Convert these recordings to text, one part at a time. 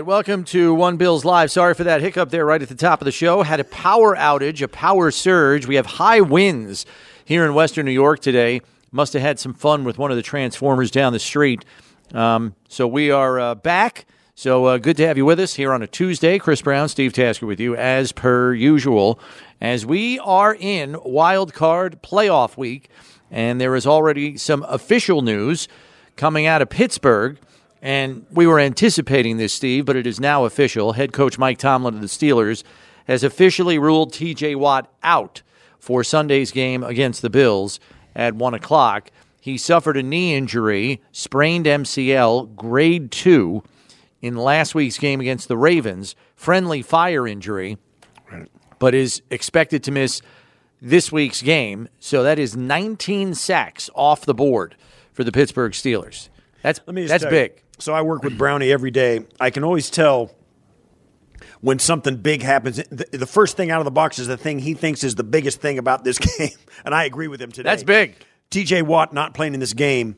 Right, welcome to One Bills Live. Sorry for that hiccup there right at the top of the show. Had a power outage, a power surge. We have high winds here in Western New York today. Must have had some fun with one of the transformers down the street. Um, so we are uh, back. So uh, good to have you with us here on a Tuesday. Chris Brown, Steve Tasker with you as per usual, as we are in wild card playoff week, and there is already some official news coming out of Pittsburgh. And we were anticipating this, Steve, but it is now official. Head coach Mike Tomlin of the Steelers has officially ruled TJ Watt out for Sunday's game against the Bills at 1 o'clock. He suffered a knee injury, sprained MCL, grade 2, in last week's game against the Ravens, friendly fire injury, but is expected to miss this week's game. So that is 19 sacks off the board for the Pittsburgh Steelers. That's that's big. So I work with Brownie every day. I can always tell when something big happens. The, the first thing out of the box is the thing he thinks is the biggest thing about this game, and I agree with him today. That's big. T.J. Watt not playing in this game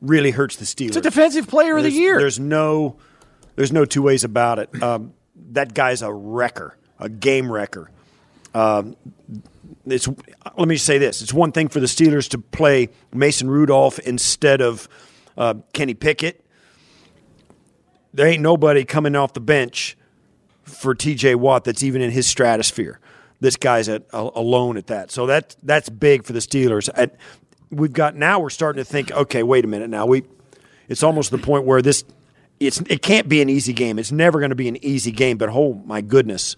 really hurts the Steelers. It's a defensive player of the year. There's no, there's no two ways about it. Um, that guy's a wrecker, a game wrecker. Um, it's let me say this: it's one thing for the Steelers to play Mason Rudolph instead of uh, Kenny Pickett. There ain't nobody coming off the bench for T.J. Watt that's even in his stratosphere. This guy's at, a, alone at that, so that that's big for the Steelers. At, we've got now we're starting to think, okay, wait a minute. Now we, it's almost the point where this, it's it can't be an easy game. It's never going to be an easy game. But oh my goodness,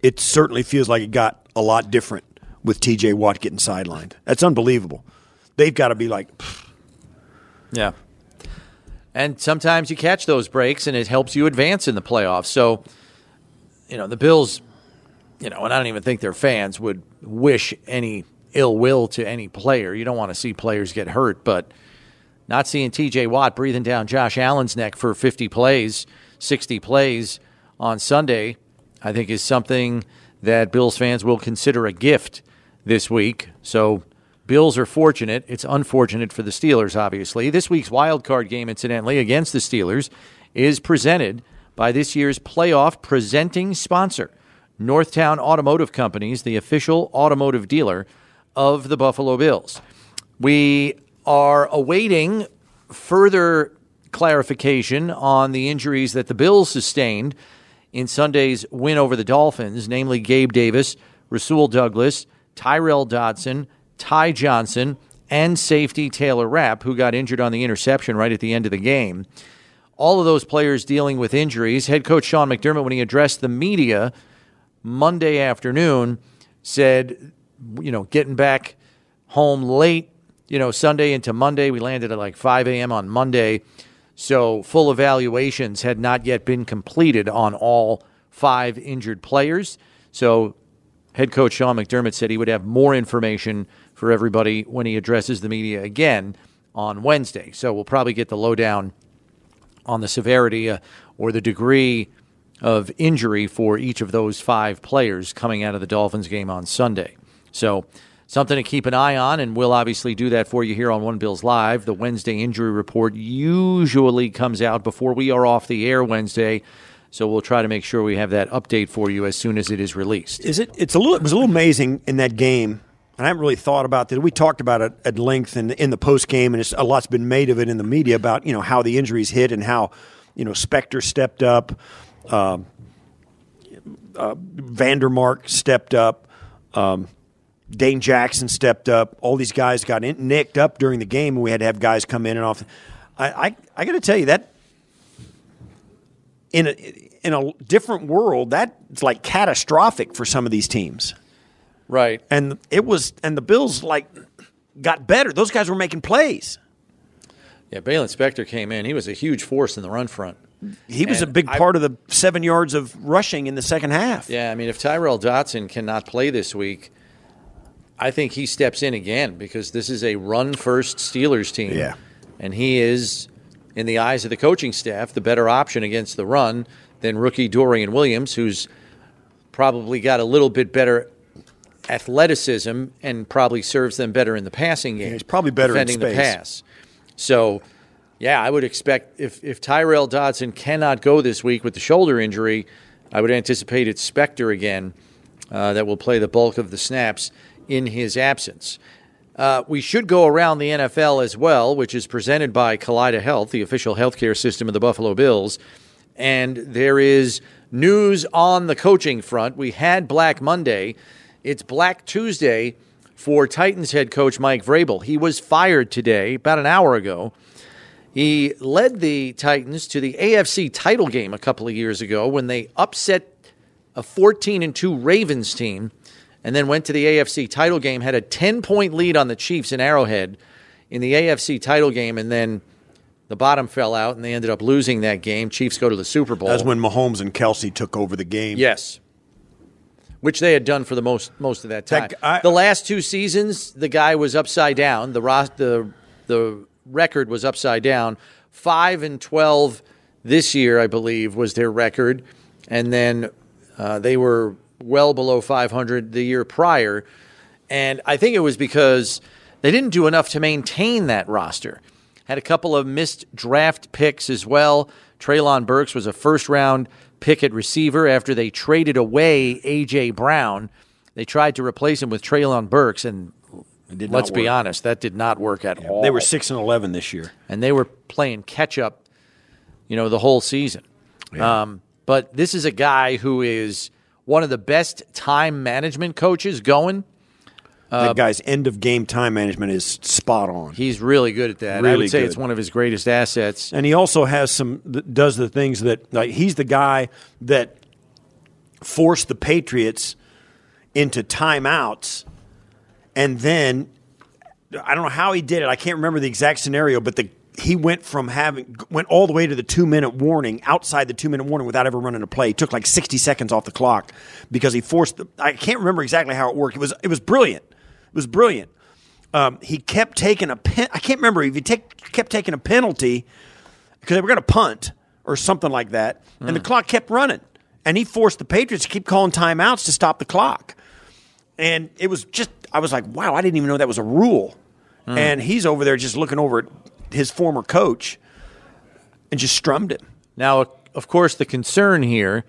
it certainly feels like it got a lot different with T.J. Watt getting sidelined. That's unbelievable. They've got to be like, pfft, Yeah. And sometimes you catch those breaks and it helps you advance in the playoffs. So, you know, the Bills, you know, and I don't even think their fans would wish any ill will to any player. You don't want to see players get hurt, but not seeing TJ Watt breathing down Josh Allen's neck for 50 plays, 60 plays on Sunday, I think is something that Bills fans will consider a gift this week. So, Bills are fortunate. It's unfortunate for the Steelers, obviously. This week's wild card game, incidentally, against the Steelers, is presented by this year's playoff presenting sponsor, Northtown Automotive Companies, the official automotive dealer of the Buffalo Bills. We are awaiting further clarification on the injuries that the Bills sustained in Sunday's win over the Dolphins, namely Gabe Davis, Rasul Douglas, Tyrel Dodson, Ty Johnson, and safety Taylor Rapp, who got injured on the interception right at the end of the game. All of those players dealing with injuries. Head coach Sean McDermott, when he addressed the media Monday afternoon, said, you know, getting back home late, you know, Sunday into Monday. We landed at like 5 a.m. on Monday. So full evaluations had not yet been completed on all five injured players. So head coach Sean McDermott said he would have more information for everybody when he addresses the media again on Wednesday. So we'll probably get the lowdown on the severity uh, or the degree of injury for each of those five players coming out of the Dolphins game on Sunday. So something to keep an eye on, and we'll obviously do that for you here on One Bills Live. The Wednesday injury report usually comes out before we are off the air Wednesday. So we'll try to make sure we have that update for you as soon as it is released. is it? It's a little. It was a little amazing in that game, and I haven't really thought about that. We talked about it at length in in the post game, and a lot's been made of it in the media about you know how the injuries hit and how you know Spector stepped up, um, uh, Vandermark stepped up. Um, Dane Jackson stepped up. All these guys got in, nicked up during the game, and we had to have guys come in and off. I I, I got to tell you that in a in a different world, that's like catastrophic for some of these teams. Right. And it was, and the Bills like got better. Those guys were making plays. Yeah, Baylon Spector came in. He was a huge force in the run front. He was a And big I- part of the seven yards of rushing in the second half. Yeah, I mean, if Tyrel Dodson cannot play this week, I think he steps in again because this is a run first Steelers team. Yeah. And he is, in the eyes of the coaching staff, the better option against the run than rookie Dorian Williams, who's probably got a little bit better athleticism and probably serves them better in the passing game. he's probably better in defending the pass. So Yeah, I would expect if if Tyrel Dodson cannot go this week with the shoulder injury, I would anticipate it's Spector again uh, that will play the bulk of the snaps in his absence. Uh, we should go around the NFL as well, which is presented by Kaleida Health, the official healthcare system of the Buffalo Bills. And there is news on the coaching front. We had Black Monday. It's Black Tuesday for Titans head coach Mike Vrabel. He was fired today, about an hour ago. He led the Titans to the AFC title game a couple of years ago when they upset a 14 and 2 Ravens team and then went to the AFC title game, had a 10 point lead on the Chiefs in Arrowhead in the AFC title game, and then the bottom fell out and they ended up losing that game. Chiefs go to the Super Bowl. That's when Mahomes and Kelce took over the game. Yes. Which they had done for the most most of that time. That- I- the last two seasons, the guy was upside down. The the the record was upside down. Five and twelve this year, I believe, was their record, and then uh, they were well below 500 the year prior. And I think it was because they didn't do enough to maintain that roster. Had a couple of missed draft picks as well. Treylon Burks was a first round pick at receiver after they traded away A.J. Brown. They tried to replace him with Treylon Burks, and did let's be honest, that did not work at all. They were six and eleven this year. and they were playing catch up, you know, the whole season. Um, but this is a guy who is one of the best time management coaches going. That uh, guy's end of game time management is spot on. He's really good at that. I would say good. it's one of his greatest assets. and he also has some does the things that like he's the guy that forced the Patriots into timeouts, and then I don't know how he did it. I can't remember the exact scenario, but the he went from having went all the way to the two minute warning outside the two minute warning without ever running a play. He took like sixty seconds off the clock because he forced the. I can't remember exactly how it worked. It was it was brilliant. Was brilliant. Um, he kept taking a pen. I can't remember if he take, kept taking a penalty because they were going to punt or something like that, and the clock kept running, and he forced the Patriots to keep calling timeouts to stop the clock, and it was just I was like, wow, I didn't even know that was a rule, and he's over there just looking over at his former coach, and just strummed him. Now, of course, the concern here,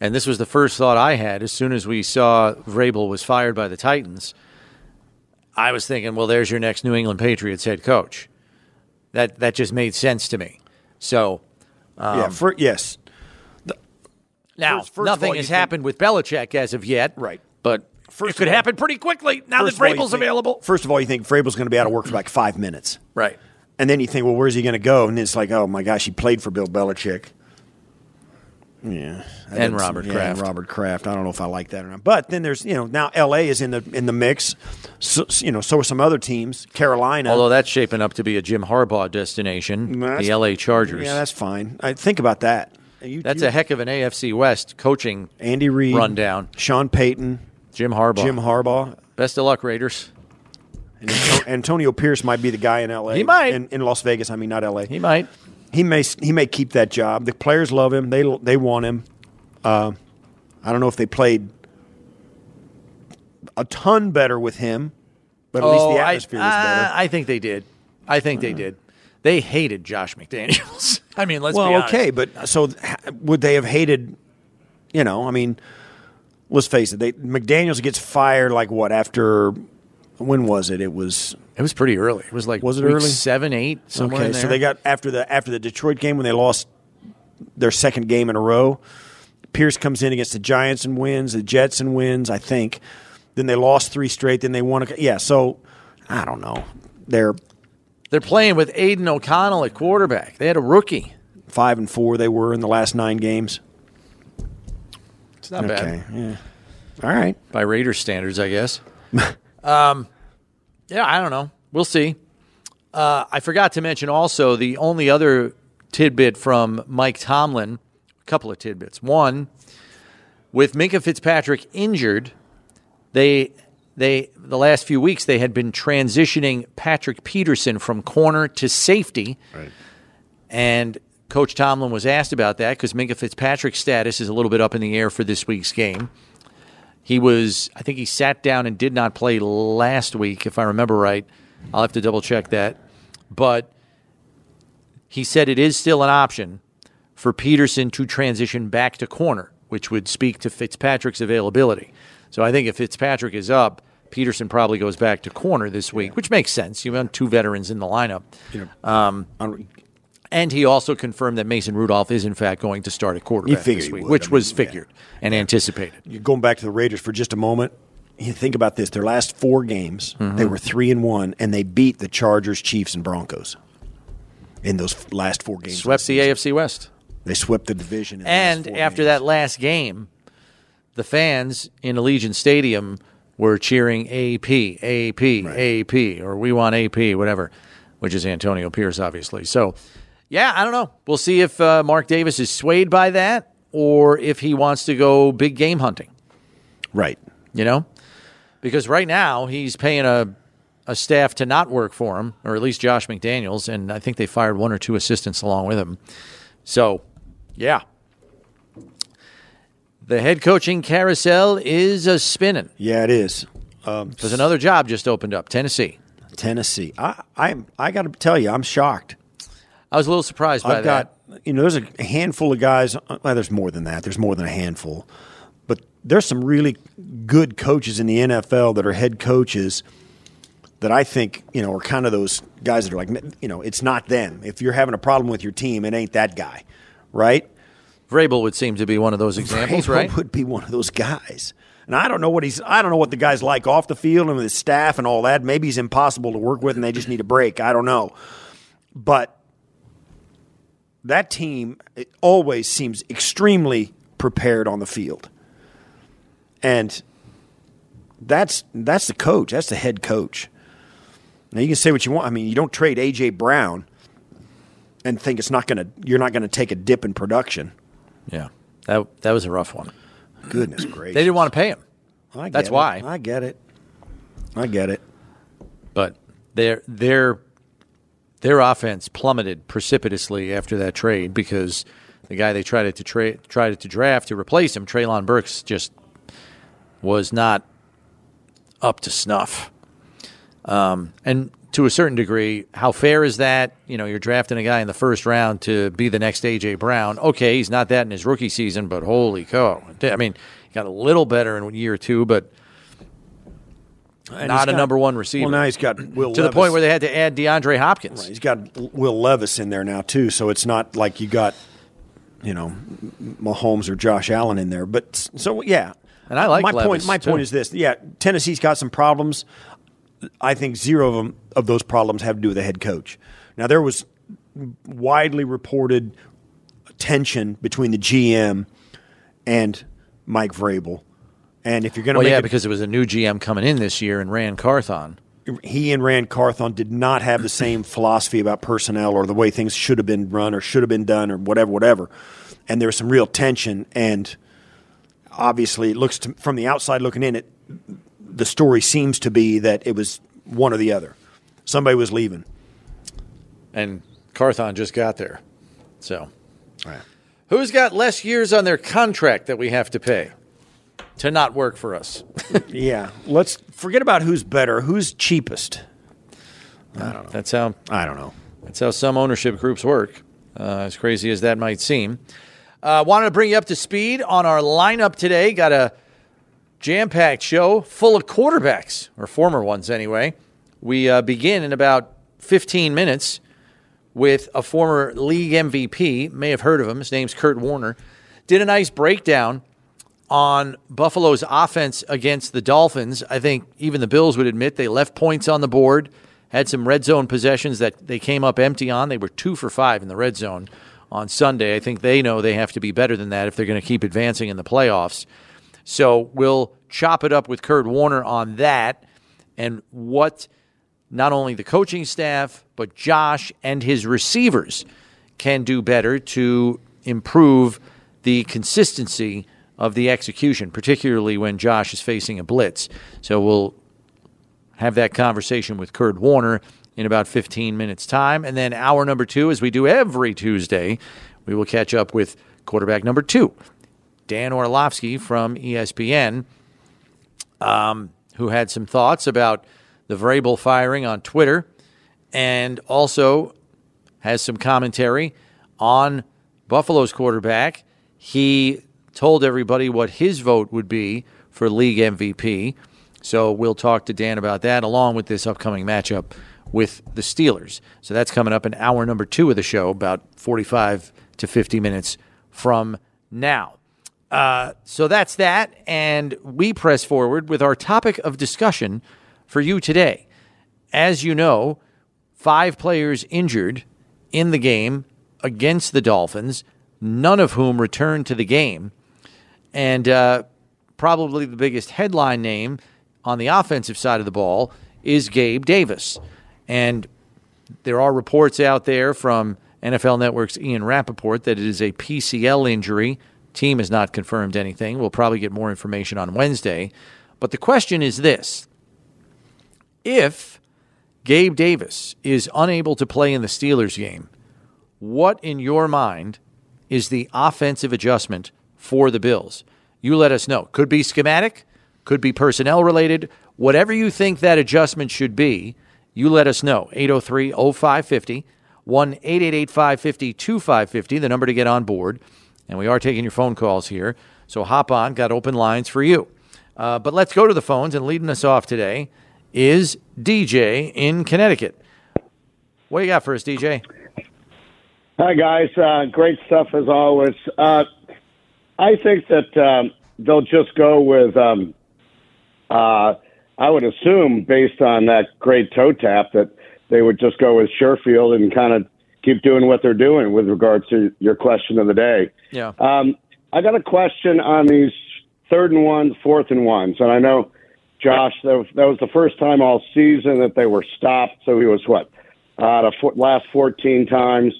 and this was the first thought I had as soon as we saw Vrabel was fired by the Titans. I was thinking, well, there's your next New England Patriots head coach. That that just made sense to me. So um, yeah, for, yes, now First- first nothing all, has think- happened with Belichick as of yet, Right. But First it could all- happen pretty quickly now that Vrabel's think- available. First of all, you think Vrabel's going to be out of work for like five minutes. Right. And then you think, well, where's he going to go? And it's like, oh my gosh, he played for Bill Belichick. Yeah, And Robert yeah, Kraft. And Robert Kraft. I don't know if I like that or not. But then there's, you know, now L.A. is in the in the mix. So, you know, so are some other teams. Carolina. Although that's shaping up to be a Jim Harbaugh destination, the LA Chargers. yeah, that's fine. I think about that. You- That's you- a heck of an AFC West coaching Andy Reid rundown. Sean Payton, Jim Harbaugh. Jim Harbaugh. Best of luck, Raiders. And Antonio Pierce might be the guy in L.A. He might. in, in Las Vegas. I mean, not L.A. He might. He may he may keep that job. The players love him. They they want him. Uh, I don't know if they played a ton better with him, but at least the atmosphere I, was uh, better. I think they did. I think they did. They hated Josh McDaniels. I mean, let's be well, okay, but so ha- would they have hated? You know, I mean, let's face it. They McDaniels gets fired like what after? When was it? It was It was pretty early. It was like Was it week early? seven, eight, somewhere okay. in there. So they got after the after the Detroit game when they lost their second game in a row. Pierce comes in against the Giants and wins, the Jets and wins, I think. Then they lost three straight. Then they won. A, yeah, so I don't know. They're They're playing with Aidan O'Connell at quarterback. They had a rookie. five and four. They were in the last nine games. It's not Okay, bad yeah. All right. by Raiders standards, I guess. um, yeah, I don't know. We'll see. Uh, I forgot to mention also the only other tidbit from Mike Tomlin. A couple of tidbits. One, with Minkah Fitzpatrick injured, they they the last few weeks they had been transitioning Patrick Peterson from corner to safety. Right. And Coach Tomlin was asked about that because Minkah Fitzpatrick's status is a little bit up in the air for this week's game. He was, I think he sat down and did not play last week, if I remember right. I'll have to double check that. But he said it is still an option for Peterson to transition back to corner, which would speak to Fitzpatrick's availability. So I think if Fitzpatrick is up, Peterson probably goes back to corner this week, which makes sense. You have two veterans in the lineup. Um, and he also confirmed that Mason Rudolph is in fact going to start at quarterback this week, which I mean, was yeah. figured and anticipated. You're going back to the Raiders for just a moment. You think about this: their last four games, Mm-hmm. they were three and one, and they beat the Chargers, Chiefs, and Broncos in those last four games. Swept the AFC West. They swept the division. In the And four after games. that last game, the fans in Allegiant Stadium were cheering AP, AP, AP, or we want AP, whatever, which is Antonio Pierce, obviously. So, yeah, I don't know. We'll see if uh, Mark Davis is swayed by that or if he wants to go big game hunting, right? you know? Because right now he's paying a, a staff to not work for him, or at least Josh McDaniels, and I think they fired one or two assistants along with him. So, yeah. The head coaching carousel is a spinning. Yeah, it is. There's another job just opened up, Tennessee. Tennessee. I I I got to tell you, I'm shocked. I was a little surprised by I've that. got you know, there's a handful of guys. Well, there's more than that. There's more than a handful, but there's some really good coaches in the NFL that are head coaches that I think you know are kind of those guys that are like you know, it's not them. If you're having a problem with your team, it ain't that guy, right? Vrabel would seem to be one of those examples, Vrabel right? Would be one of those guys. And I don't know what he's. I don't know what the guy's like off the field and with his staff and all that. Maybe he's impossible to work with, and they just need a break. I don't know, but that team always seems extremely prepared on the field, and that's that's the coach. That's the head coach. Now you can say what you want. I mean, you don't trade AJ Brown and think it's not going to. You're not going to take a dip in production. Yeah. That, that was a rough one. Goodness gracious! They didn't want to pay him, I get That's it. why. I get it. I get it. but their their their offense plummeted precipitously after that trade because the guy they tried to trade tried to draft to replace him, Treylon Burks, just was not up to snuff. Um, and to a certain degree, how fair is that? You know, you're drafting a guy in the first round to be the next AJ Brown. Okay, he's not that in his rookie season, but holy cow! I mean, he got a little better in year two, but And not a got- number one receiver. Well, now he's got Will to the point where they had to add DeAndre Hopkins. he's got Will Levis in there now too. So it's not like you got, you know, Mahomes or Josh Allen in there. But so yeah. And I like my Levis, point. My too. point is this: yeah, Tennessee's got some problems. I think zero of them of those problems have to do with the head coach. Now there was widely reported tension between the GM and Mike Vrabel. And if you're going to Well, yeah, a- because it was a new GM coming in this year and Ran Carthon. he and Ran Carthon did not have the same philosophy about personnel or the way things should have been run or should have been done or whatever, whatever. And there was some real tension. And obviously, it looks to, from the outside looking in, it the story seems to be that it was one or the other. Somebody was leaving. And Carthon just got there. So, who's got less years on their contract that we have to pay to not work for us? Yeah, let's forget about who's better, who's cheapest. I don't know. That's how I don't know. that's how some ownership groups work. Uh, as crazy as that might seem. Uh, wanted to bring you up to speed on our lineup today. Got a jam-packed show full of quarterbacks, or former ones anyway. We uh, begin in about 15 minutes with a former league MVP. May have heard of him. His name's Kurt Warner. Did a nice breakdown on Buffalo's offense against the Dolphins. I think even the Bills would admit they left points on the board, had some red zone possessions that they came up empty on. They were two for five in the red zone on Sunday. I think they know they have to be better than that if they're going to keep advancing in the playoffs. So we'll chop it up with Kurt Warner on that and what not only the coaching staff, but Josh and his receivers can do better to improve the consistency of the execution, particularly when Josh is facing a blitz. So we'll have that conversation with Kurt Warner in about 15 minutes' time. And then hour number two, as we do every Tuesday, we will catch up with quarterback number two, Dan Orlovsky from ESPN, um, who had some thoughts about the Vrabel firing on Twitter and also has some commentary on Buffalo's quarterback. He told everybody what his vote would be for league MVP. So we'll talk to Dan about that along with this upcoming matchup with the Steelers. So that's coming up in hour number two of the show, about 45 to 50 minutes from now. Uh, so that's that. And we press forward with our topic of discussion for you today. As you know, five players injured in the game against the Dolphins, none of whom returned to the game. And uh, probably the biggest headline name on the offensive side of the ball is Gabe Davis. And there are reports out there from NFL Network's Ian Rapoport that it is a PCL injury. Team has not confirmed anything. We'll probably get more information on Wednesday. But the question is this If Gabe Davis is unable to play in the Steelers game, what in your mind is the offensive adjustment for the Bills? You let us know. Could be schematic, could be personnel related, whatever you think that adjustment should be, you let us know. 803 0550, 1 888 550 2550, the number to get on board. And we are taking your phone calls here. So hop on, got open lines for you. Uh, but let's go to the phones, and leading us off today is DJ in Connecticut. What do you got for us, DJ? Hi, guys. Uh, great stuff as always. Uh, I think that um, they'll just go with, um, uh, I would assume, based on that great toe tap, that they would just go with Sherfield and kind of keep doing what they're doing with regards to your question of the day. Yeah. Um, I got a question on these third and ones, fourth and ones. And I know, Josh, that was, that was the first time all season that they were stopped. So he was what? Uh, the last 14 times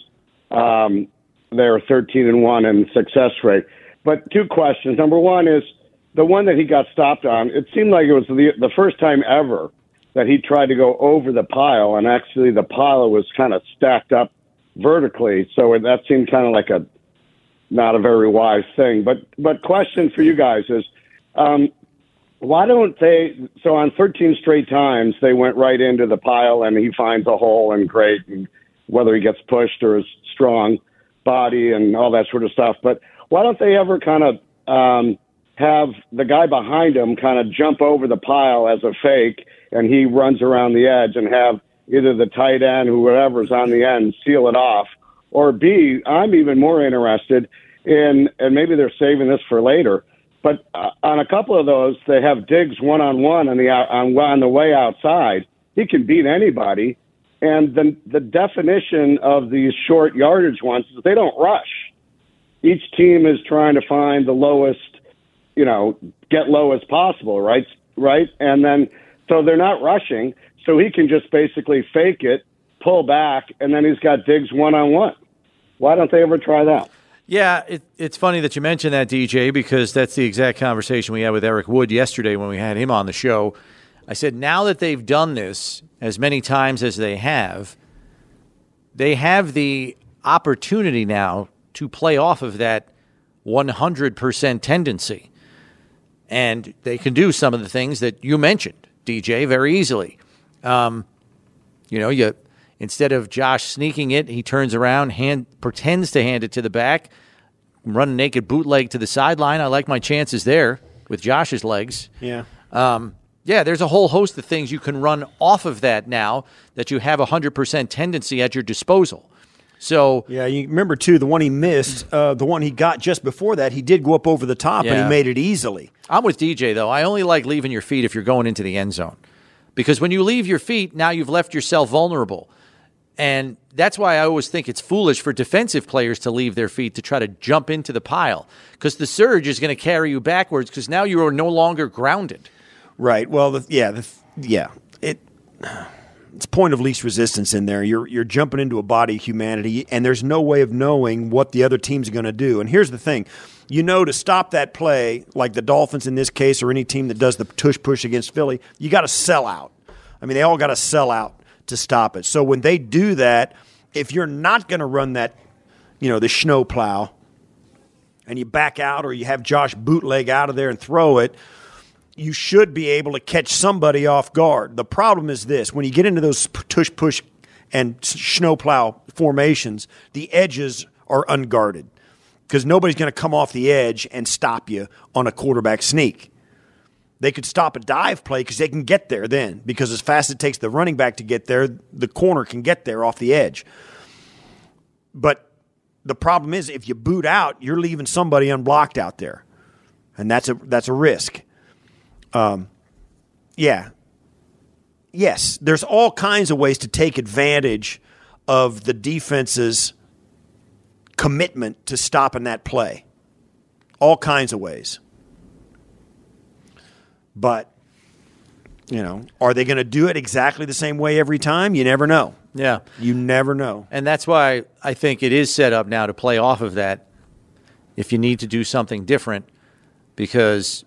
um, they're 13 and one in success rate. But two questions. Number one is the one that he got stopped on. It seemed like it was the the first time ever that he tried to go over the pile, and actually the pile was kind of stacked up vertically. So that seemed kind of like a not a very wise thing. But but question for you guys is. Um, why don't they? So on 13 straight times, they went right into the pile, and he finds a hole, and great. And whether he gets pushed or is strong body and all that sort of stuff. But why don't they ever kind of um, have the guy behind him kind of jump over the pile as a fake, and he runs around the edge and have either the tight end or whatever's on the end seal it off, or B, I'm even more interested in, and maybe they're saving this for later. But uh, on a couple of those, they have Diggs one on one on the on on the way outside. He can beat anybody, and the, the definition of these short yardage ones is they don't rush. Each team is trying to find the lowest, you know, get low as possible, right? Right? And then, so they're not rushing. So he can just basically fake it, pull back, and then he's got Diggs one on one. Why don't they ever try that? Yeah, it, it's funny that you mentioned that, DJ, because that's the exact conversation we had with Eric Wood yesterday when we had him on the show. I said, now that they've done this as many times as they have, they have the opportunity now to play off of that 100% tendency. And they can do some of the things that you mentioned, DJ, very easily. Um, you know, you instead of Josh sneaking it, he turns around, hand pretends to hand it to the back, run a naked bootleg to the sideline. I like my chances there with Josh's legs. Yeah. Um, yeah, there's a whole host of things you can run off of that now that you have a 100% tendency at your disposal. So yeah, you remember too the one he missed, uh, the one he got just before that. He did go up over the top and he made it easily. I'm with DJ though. I only like leaving your feet if you're going into the end zone, because when you leave your feet, now you've left yourself vulnerable, and that's why I always think it's foolish for defensive players to leave their feet to try to jump into the pile, because the surge is going to carry you backwards. Because now you are no longer grounded. Right. Well, the, yeah, the, yeah. It it's point of least resistance in there. You're you're jumping into a body of humanity, and there's no way of knowing what the other team's going to do. And here's the thing: you know, to stop that play, like the Dolphins in this case, or any team that does the tush push against Philly, you got to sell out. I mean, they all got to sell out to stop it. So when they do that, if you're not going to run that, you know, the snow plow, and you back out, or you have Josh bootleg out of there and throw it you should be able to catch somebody off guard. The problem is this when you get into those tush push and snowplow formations, the edges are unguarded because nobody's going to come off the edge and stop you on a quarterback sneak. They could stop a dive play because they can get there then because as fast as it takes the running back to get there, the corner can get there off the edge. But the problem is if you boot out, you're leaving somebody unblocked out there, and that's a that's a risk. Um, yeah, yes, there's all kinds of ways to take advantage of the defense's commitment to stopping that play. All kinds of ways. But, you know, are they going to do it exactly the same way every time? You never know. Yeah. You never know. And that's why I think it is set up now to play off of that if you need to do something different because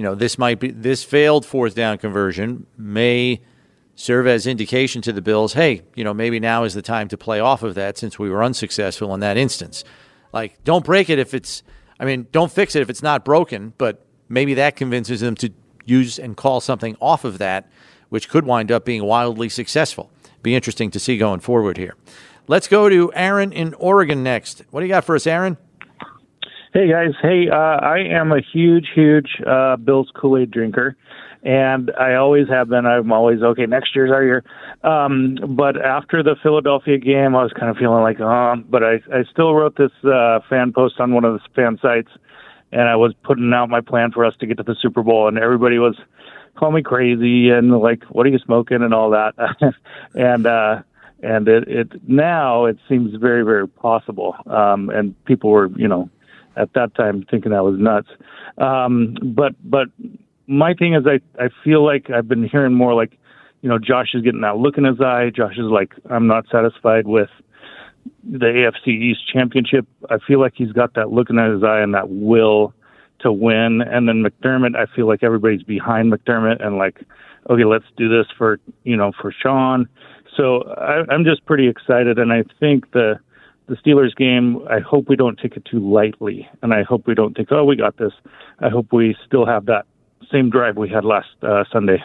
you know this might be this failed fourth down conversion may serve as indication to the Bills, hey, you know, maybe now is the time to play off of that since we were unsuccessful in that instance. Like don't break it if it's I mean, don't fix it if it's not broken, but maybe that convinces them to use and call something off of that which could wind up being wildly successful be interesting to see going forward here. Let's go to Aaron in Oregon next. What do you got for us, Aaron? Hey guys, hey, uh, I am a huge, huge uh, Bills Kool Aid drinker, and I always have been. I'm always okay. Next year's our year. Um, but after the Philadelphia game, I was kind of feeling like, oh, but I, I still wrote this uh, fan post on one of the fan sites, and I was putting out my plan for us to get to the Super Bowl, and everybody was call me crazy and like, what are you smoking and all that. and, uh, and it, it now it seems very, very possible. Um, and people were, you know, at that time thinking I was nuts. Um, but, but my thing is I, I feel like I've been hearing more like, you know, Josh is getting that look in his eye. Josh is like, I'm not satisfied with the AFC East championship. I feel like he's got that look in his eye and that will to win. And then McDermott, I feel like everybody's behind McDermott and like, okay, let's do this for you know for Sean. So I, I'm just pretty excited, and I think the the Steelers game. I hope we don't take it too lightly, and I hope we don't think, oh, we got this. I hope we still have that same drive we had last uh, Sunday.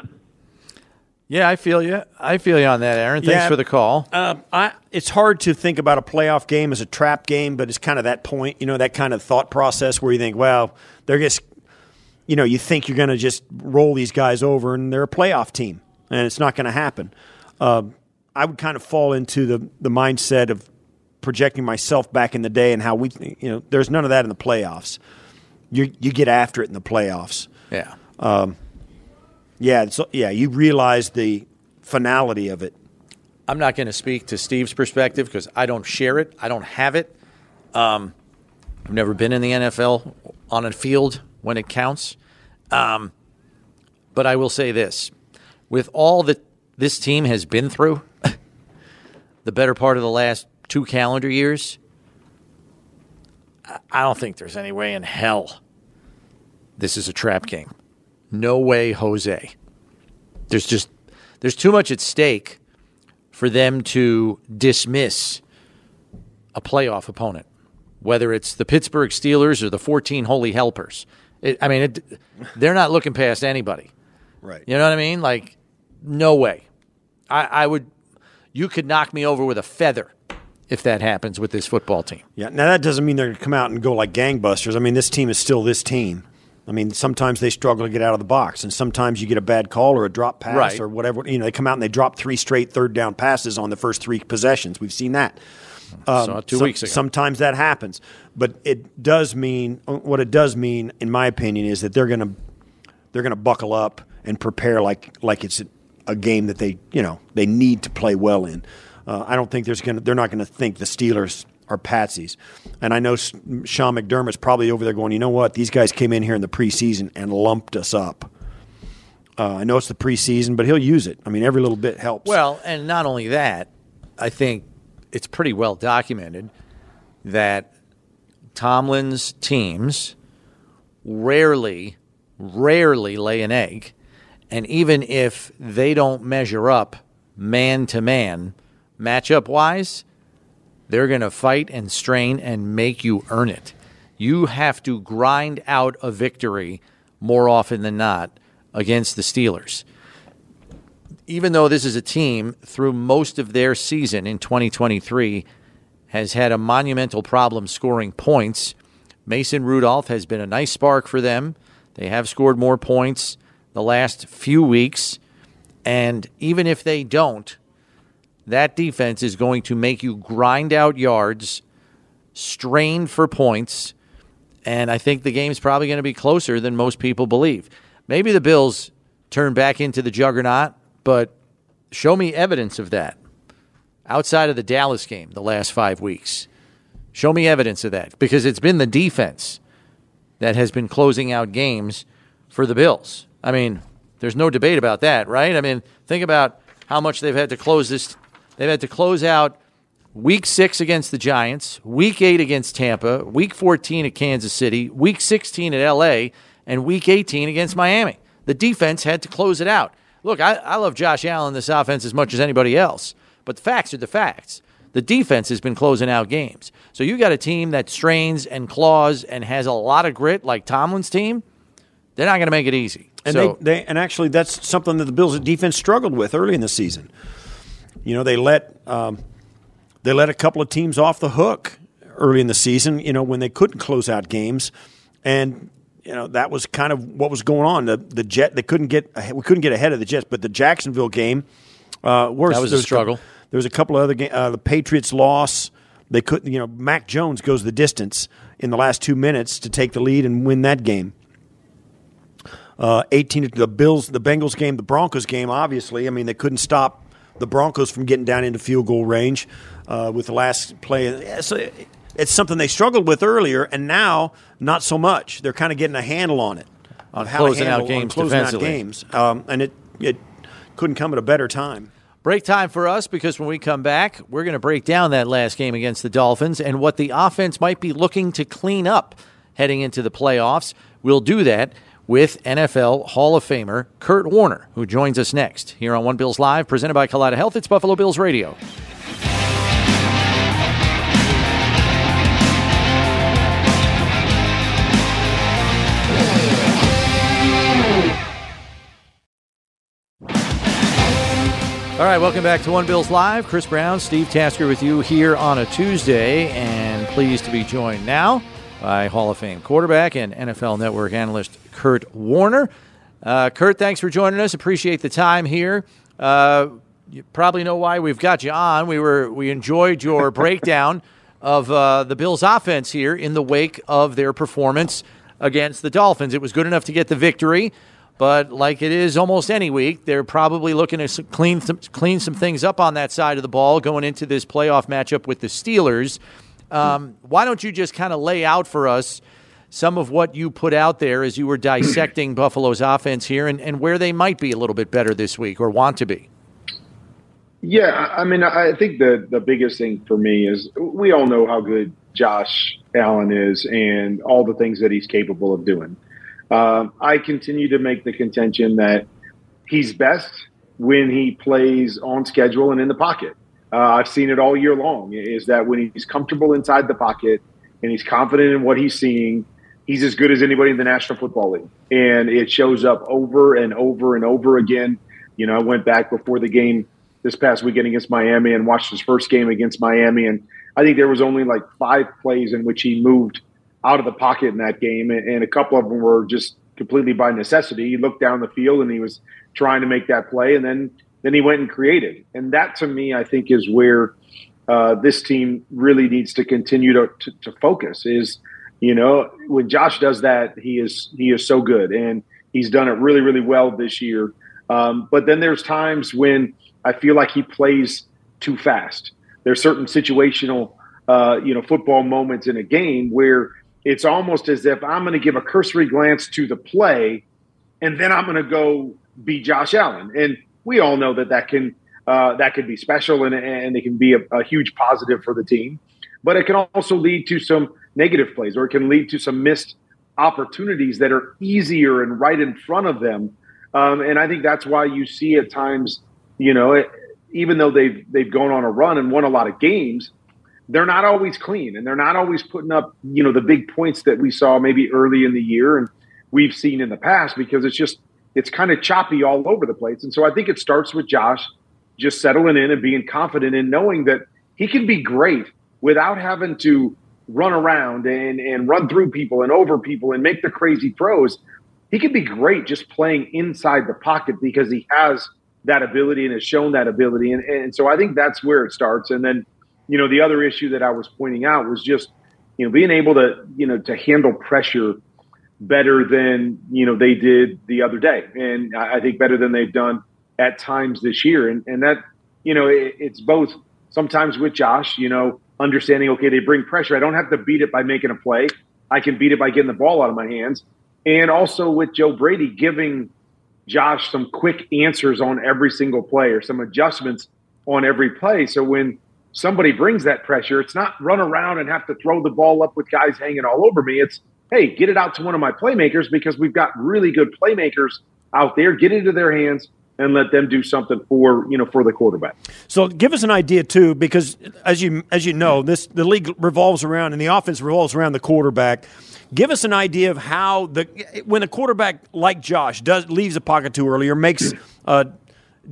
Yeah, I feel you. I feel you on that, Aaron. Thanks Yeah. for the call. Uh, I, it's hard to think about a playoff game as a trap game, but it's kind of that point, you know, that kind of thought process where you think, well, they're just, you know, you think you're going to just roll these guys over and they're a playoff team, and it's not going to happen. Uh, I would kind of fall into the, the mindset of projecting myself back in the day and how we, you know, there's none of that in the playoffs. You, you get after it in the playoffs. Yeah. Yeah, it's, yeah, you realize the finality of it. I'm not going to speak to Steve's perspective because I don't share it. I don't have it. Um, I've never been in the NFL on a field when it counts. Um, but I will say this with all that this team has been through, the better part of the last two calendar years, I- don't think there's any way in hell this is a trap game. No way, Jose. There's just there's too much at stake for them to dismiss a playoff opponent, whether it's the Pittsburgh Steelers or the 14 Holy Helpers. It, I mean, it, they're not looking past anybody. Right. You know what I mean? Like, no way. I, I would. You could knock me over with a feather if that happens with this football team. Yeah. Now that doesn't mean they're going to come out and go like gangbusters. I mean, this team is still this team. I mean, sometimes they struggle to get out of the box, and sometimes you get a bad call or a drop pass Right. or whatever. You know, they come out and they drop three straight third down passes on the first three possessions. We've seen that. Saw um, it two Some- weeks ago. Sometimes that happens, but it does mean what it does mean, in my opinion, is that they're going to they're going to buckle up and prepare like like it's a game that they you know they need to play well in. Uh, I don't think there's to they're not going to think the Steelers are patsies, and I know Sean McDermott's probably over there going, you know what, these guys came in here in the preseason and lumped us up. Uh, I know it's the preseason, but he'll use it. I mean, every little bit helps. Well, and not only that, I think it's pretty well documented that Tomlin's teams rarely, rarely lay an egg. And even if they don't measure up man to man, matchup wise, they're going to fight and strain and make you earn it. You have to grind out a victory more often than not against the Steelers even though this is a team through most of their season in 2023 has had a monumental problem scoring points, Mason Rudolph has been a nice spark for them. They have scored more points the last few weeks. And even if they don't, that defense is going to make you grind out yards, strain for points. And I think the game's probably going to be closer than most people believe. Maybe the Bills turn back into the juggernaut, but show me evidence of that outside of the Dallas game the last five weeks. Show me evidence of that because it's been the defense that has been closing out games for the Bills. I mean, there's no debate about that, right? I mean, think about how much they've had to close this. They've had to close out week six against the Giants, week eight against Tampa, week 14 at Kansas City, week 16 at LA, and week 18 against Miami. The defense had to close it out. Look, I, I love Josh Allen, this offense, as much as anybody else, but the facts are the facts. The defense has been closing out games. So you got a team that strains and claws and has a lot of grit, like Tomlin's team. They're not going to make it easy. And so, they, they and actually that's something that the Bills' defense struggled with early in the season. You know, they let um, they let a couple of teams off the hook early in the season. You know, when they couldn't close out games, and you know that was kind of what was going on. The the jet they couldn't get we couldn't get ahead of the Jets, but the Jacksonville game uh, worse. That was a struggle. there was a couple of other games. Uh, the Patriots loss. They couldn't. You know, Mac Jones goes the distance in the last two minutes to take the lead and win that game. Uh, 18 the Bills, the Bengals game, the Broncos game. Obviously, I mean they couldn't stop the Broncos from getting down into field goal range uh, with the last play. So it's something they struggled with earlier, and now not so much. They're kind of getting a handle on it, On how to closing out handle- on games closing out games, um, and it it couldn't come at a better time. Break time for us because when we come back, we're going to break down that last game against the Dolphins and what the offense might be looking to clean up heading into the playoffs. We'll do that with NFL Hall of Famer Kurt Warner, who joins us next here on One Bills Live, presented by Kaleida Health. It's Buffalo Bills Radio. All right, welcome back to One Bills Live. Chris Brown, Steve Tasker with you here on a Tuesday, and pleased to be joined now by Hall of Fame quarterback and NFL Network analyst Kurt Warner. Uh, Kurt, thanks for joining us. Appreciate the time here. Uh, you probably know why we've got you on. We were we enjoyed your breakdown of uh, the Bills' offense here in the wake of their performance against the Dolphins. It was good enough to get the victory. But like it is almost any week, they're probably looking to clean some, clean some things up on that side of the ball going into this playoff matchup with the Steelers. Um, why don't you just kind of lay out for us some of what you put out there as you were dissecting Buffalo's offense here and, and where they might be a little bit better this week or want to be? Yeah, I mean, I think the the biggest thing for me is we all know how good Josh Allen is and all the things that he's capable of doing. Um, I continue to make the contention that he's best when he plays on schedule and in the pocket. Uh, I've seen it all year long. Is that when he's comfortable inside the pocket and he's confident in what he's seeing, he's as good as anybody in the National Football League, and it shows up over and over and over again. You know, I went back before the game this past weekend against Miami and watched his first game against Miami, and I think there was only like five plays in which he moved out of the pocket in that game, and, and a couple of them were just completely by necessity. He looked down the field and he was trying to make that play, and then then he went and created, and that to me, I think, is where uh, this team really needs to continue to, to, to focus. Is you know when Josh does that, he is he is so good, and he's done it really really well this year. Um, but then there's times when I feel like he plays too fast. There's certain situational, uh, you know, football moments in a game where it's almost as if I'm going to give a cursory glance to the play, and then I'm going to go be Josh Allen. And we all know that that can uh, that could be special and, and it can be a, a huge positive for the team. But it can also lead to some negative plays, or it can lead to some missed opportunities that are easier and right in front of them. Um, and I think that's why you see at times, you know, it, even though they've they've gone on a run and won a lot of games, they're not always clean and they're not always putting up, you know, the big points that we saw maybe early in the year and we've seen in the past because it's just it's kind of choppy all over the place. And so I think it starts with Josh just settling in and being confident in knowing that he can be great without having to run around and, and run through people and over people and make the crazy throws. He can be great just playing inside the pocket because he has that ability and has shown that ability. And, and so I think that's where it starts. And then, you know, the other issue that I was pointing out was just, you know, being able to, you know, to handle pressure better than, you know, they did the other day. And I think better than they've done at times this year. And, and that, you know, it, it's both sometimes with Josh, you know, understanding, okay, they bring pressure. I don't have to beat it by making a play. I can beat it by getting the ball out of my hands. And also with Joe Brady giving Josh some quick answers on every single play or some adjustments on every play. So when somebody brings that pressure, it's not run around and have to throw the ball up with guys hanging all over me. It's, hey, get it out to one of my playmakers because we've got really good playmakers out there. Get it into their hands and let them do something for you know for the quarterback. So give us an idea too, because as you as you know, this the league revolves around and the offense revolves around the quarterback. Give us an idea of how the when a quarterback like Josh does leaves a pocket too early or makes uh,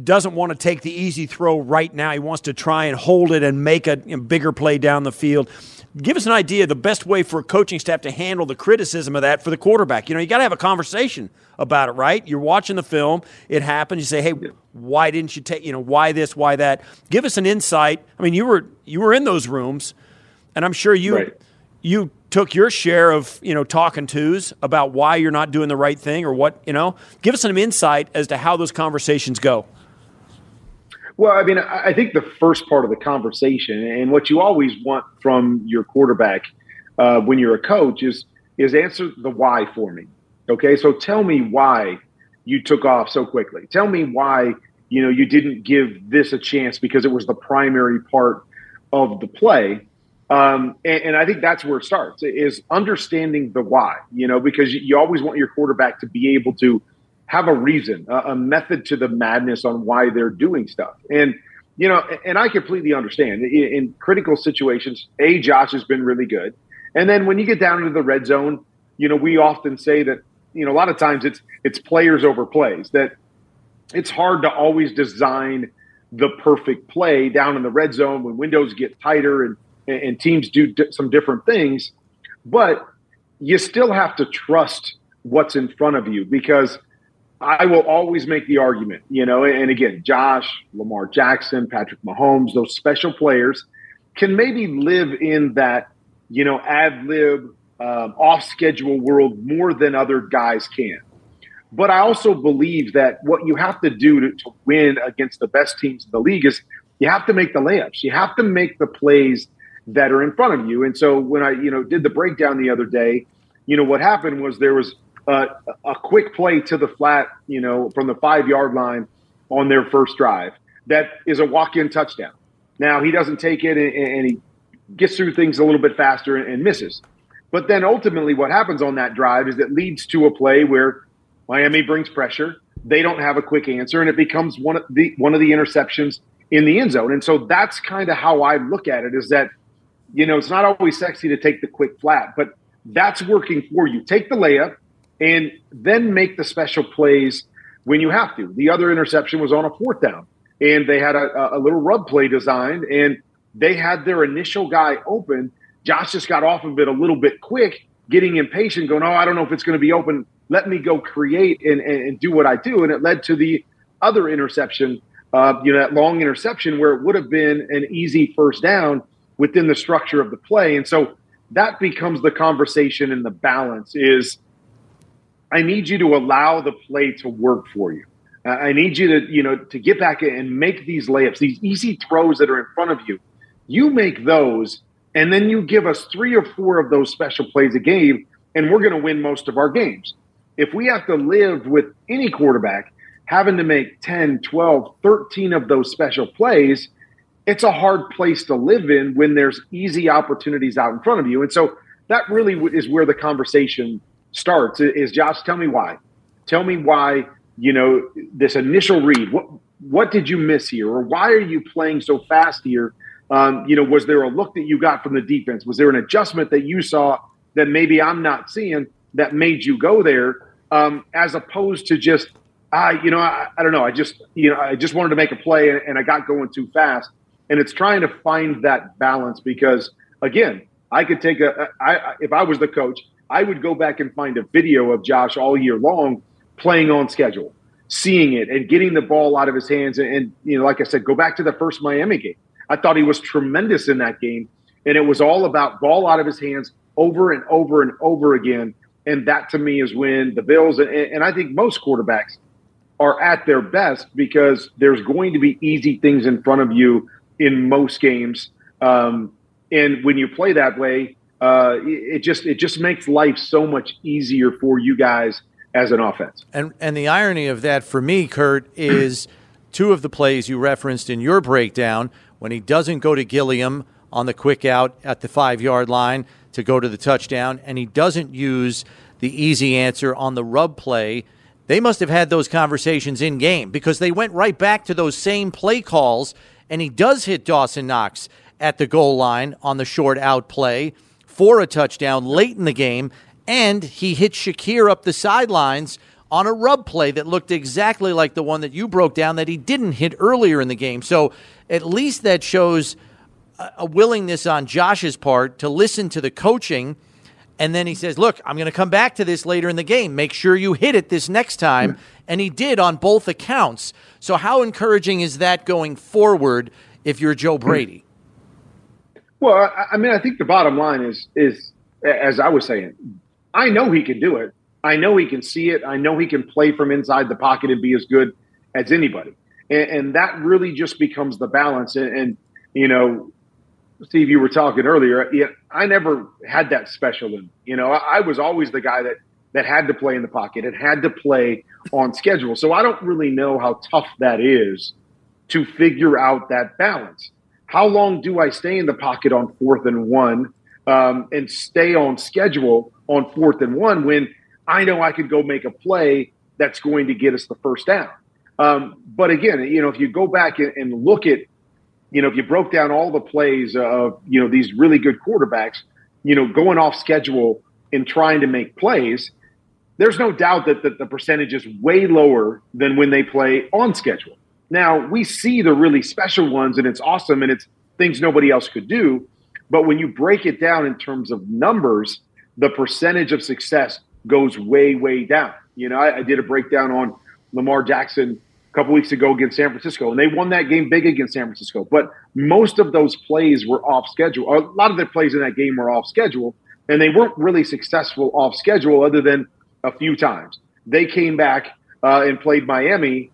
doesn't want to take the easy throw right now. He wants to try and hold it and make a you know, bigger play down the field give us an idea the best way for a coaching staff to handle the criticism of that for the quarterback. You know, you got to have a conversation about it, right? You're watching the film, it happens. You say, "Hey, why didn't you take? You know, why this? Why that?" Give us an insight. I mean, you were you were in those rooms, and I'm sure you right. you took your share of you know talking twos about why you're not doing the right thing or what you know. Give us some insight as to how those conversations go. Well, I mean, I think the first part of the conversation and what you always want from your quarterback uh, when you're a coach is is answer the why for me. Okay, so tell me why you took off so quickly. Tell me why you know you didn't give this a chance because it was the primary part of the play. Um, and, and, I think that's where it starts is understanding the why. You know, because you, you always want your quarterback to be able to have a reason, a, a method to the madness on why they're doing stuff. And you know, and I completely understand in, in critical situations. A, Josh has been really good, and then when you get down into the red zone, you know, we often say that you know a lot of times it's it's players over plays that it's hard to always design the perfect play down in the red zone when windows get tighter and and teams do d- some different things but you still have to trust what's in front of you because I will always make the argument, you know, and again, Josh, Lamar Jackson, Patrick Mahomes, those special players can maybe live in that, you know, ad lib, um, off schedule world more than other guys can. But I also believe that what you have to do to, to win against the best teams in the league is you have to make the layups. You have to make the plays that are in front of you. And so when I, you know, did the breakdown the other day, you know, what happened was there was uh, a quick play to the flat, you know, from the five yard line on their first drive. That is a walk in touchdown. Now he doesn't take it and, and he gets through things a little bit faster and, and misses. But then ultimately, what happens on that drive is it leads to a play where Miami brings pressure. They don't have a quick answer, and it becomes one of the one of the interceptions in the end zone. And so that's kind of how I look at it: is that you know it's not always sexy to take the quick flat, but that's working for you. Take the layup, and then make the special plays when you have to. The other interception was on a fourth down, and they had a, a little rub play designed, and they had their initial guy open. Josh just got off of it a little bit quick, getting impatient, going, Oh, I don't know if it's going to be open. Let me go create and, and, and, do what I do. And it led to the other interception, uh, you know, that long interception where it would have been an easy first down within the structure of the play. And so that becomes the conversation and the balance is I need you to allow the play to work for you. I need you to, you know, to get back and make these layups, these easy throws that are in front of you. You make those, and then you give us three or four of those special plays a game, and we're going to win most of our games. If we have to live with any quarterback having to make 10, 12, 13 of those special plays, it's a hard place to live in when there's easy opportunities out in front of you. And so that really is where the conversation starts is Josh, tell me why. Tell me why, you know, this initial read. What what did you miss here? Or why are you playing so fast here? Um, you know, was there a look that you got from the defense? Was there an adjustment that you saw that maybe I'm not seeing that made you go there? Um, as opposed to just I, you know, I, I, don't know. I just, you know, I just wanted to make a play and, and I got going too fast. And it's trying to find that balance because, again, I could take a, I, if I was the coach, I would go back and find a video of Josh all year long playing on schedule, seeing it and getting the ball out of his hands. And, and, you know, like I said, go back to the first Miami game. I thought he was tremendous in that game. And it was all about ball out of his hands over and over and over again. And that to me is when the Bills, and, and I think most quarterbacks are at their best because there's going to be easy things in front of you in most games. Um, and when you play that way, uh, it just it just makes life so much easier for you guys as an offense. And and the irony of that for me, Kurt, is two of the plays you referenced in your breakdown when he doesn't go to Gilliam on the quick out at the five yard line to go to the touchdown, and he doesn't use the easy answer on the rub play. They must have had those conversations in game because they went right back to those same play calls, and he does hit Dawson Knox at the goal line on the short out play for a touchdown late in the game, and he hit Shakir up the sidelines on a rub play that looked exactly like the one that you broke down that he didn't hit earlier in the game. So at least that shows a willingness on Josh's part to listen to the coaching. And then he says, Look, I'm going to come back to this later in the game. Make sure you hit it this next time. Hmm. And he did on both accounts. So, how encouraging is that going forward if you're Joe hmm. Brady? Well, I mean, I think the bottom line is, is as I was saying, I know he can do it. I know he can see it. I know he can play from inside the pocket and be as good as anybody. And, and that really just becomes the balance. And, and you know, Steve, you were talking earlier. Yeah, I never had that special in. You know, I, I was always the guy that that had to play in the pocket and had to play on schedule. So I don't really know how tough that is to figure out that balance. How long do I stay in the pocket on fourth and one um, and stay on schedule on fourth and one when I know I could go make a play that's going to get us the first down? Um, but again, you know, if you go back and, and look at you know, if you broke down all the plays of, you know, these really good quarterbacks, you know, going off schedule and trying to make plays, there's no doubt that the, the percentage is way lower than when they play on schedule. Now, we see the really special ones and it's awesome and it's things nobody else could do. But when you break it down in terms of numbers, the percentage of success goes way, way down. You know, I, I did a breakdown on Lamar Jackson a couple weeks ago against San Francisco, and they won that game big against San Francisco. But most of those plays were off schedule. A lot of the plays in that game were off schedule, and they weren't really successful off schedule other than a few times. They came back uh, and played Miami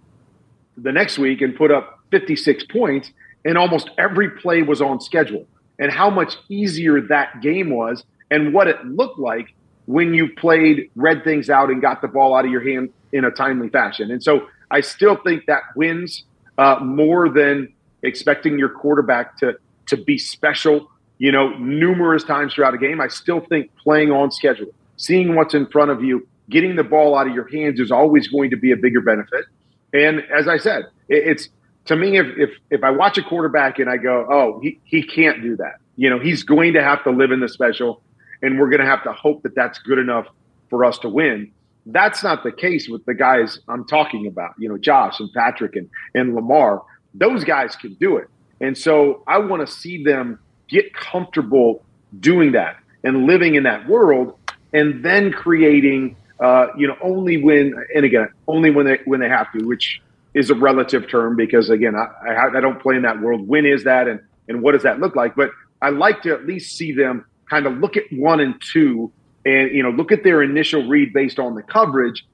the next week and put up 56 points, and almost every play was on schedule. And how much easier that game was, and what it looked like when you played, read things out, and got the ball out of your hand in a timely fashion. And so I still think that wins uh, more than expecting your quarterback to to be special. You know, numerous times throughout a game. I still think playing on schedule, seeing what's in front of you, getting the ball out of your hands is always going to be a bigger benefit. And as I said, it, it's to me if, if if I watch a quarterback and I go, oh, he he can't do that. You know, he's going to have to live in the special, and we're going to have to hope that that's good enough for us to win. That's not the case with the guys I'm talking about, you know, Josh and Patrick and, and Lamar. Those guys can do it. And so I want to see them get comfortable doing that and living in that world and then creating uh, you know only when and again only when they when they have to which is a relative term because again I, I, I don't play in that world when is that and and what does that look like but i like to at least see them kind of look at one and two and you know look at their initial read based on the coverage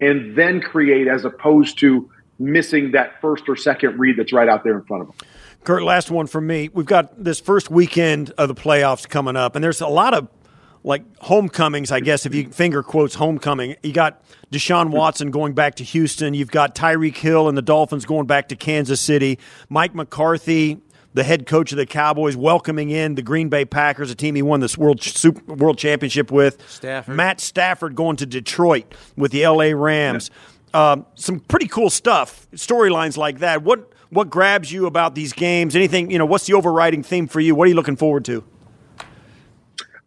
and then create as opposed to missing that first or second read that's right out there in front of them. Kurt, last one from me. We've got this first weekend of the playoffs coming up, and there's a lot of like homecomings, I guess, if you finger quotes homecoming. You got Deshaun Watson going back to Houston. You've got Tyreek Hill and the Dolphins going back to Kansas City. Mike McCarthy the head coach of the Cowboys, welcoming in the Green Bay Packers, a team he won this world Super, world championship with. Stafford. Matt Stafford going to Detroit with the L.A. Rams. Um, some pretty cool stuff, storylines like that. What what grabs you about these games? Anything you know? What's the overriding theme for you? What are you looking forward to?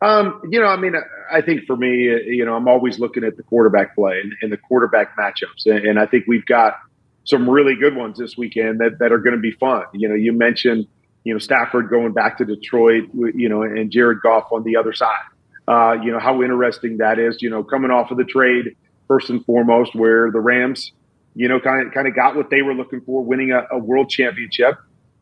Um, you know, I mean, I think for me, you know, I'm always looking at the quarterback play and, and the quarterback matchups, and, and, I think we've got some really good ones this weekend that, that are going to be fun. You know, you mentioned, you know, Stafford going back to Detroit, you know, and Jared Goff on the other side. Uh, you know how interesting that is. You know, coming off of the trade first and foremost, where the Rams, you know, kind of kind of got what they were looking for, winning a, a world championship.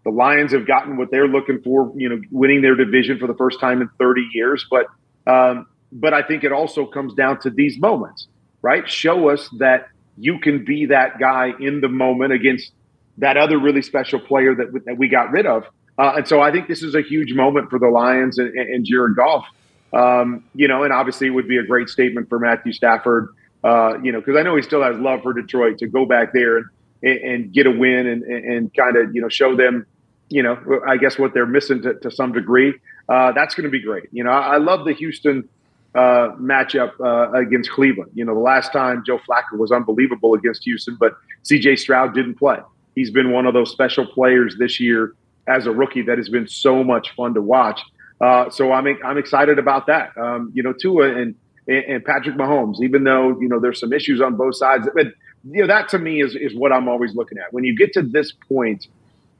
The Lions have gotten what they're looking for, you know, winning their division for the first time in 30 years. But um, but I think it also comes down to these moments, right? Show us that you can be that guy in the moment against that other really special player that, that we got rid of. Uh, and so I think this is a huge moment for the Lions and, and Jared Goff. Um, you know, and obviously it would be a great statement for Matthew Stafford, uh, you know, because I know he still has love for Detroit to go back there and, and get a win and, and kind of, you know, show them, you know, I guess what they're missing to, to some degree. Uh, that's going to be great. You know, I, I love the Houston uh, matchup uh, against Cleveland. You know, the last time Joe Flacco was unbelievable against Houston, but CJ Stroud didn't play. He's been one of those special players this year as a rookie that has been so much fun to watch. Uh, so I'm I'm excited about that. Um, you know, Tua and and Patrick Mahomes, even though you know there's some issues on both sides, but you know that to me is is what I'm always looking at. When you get to this point,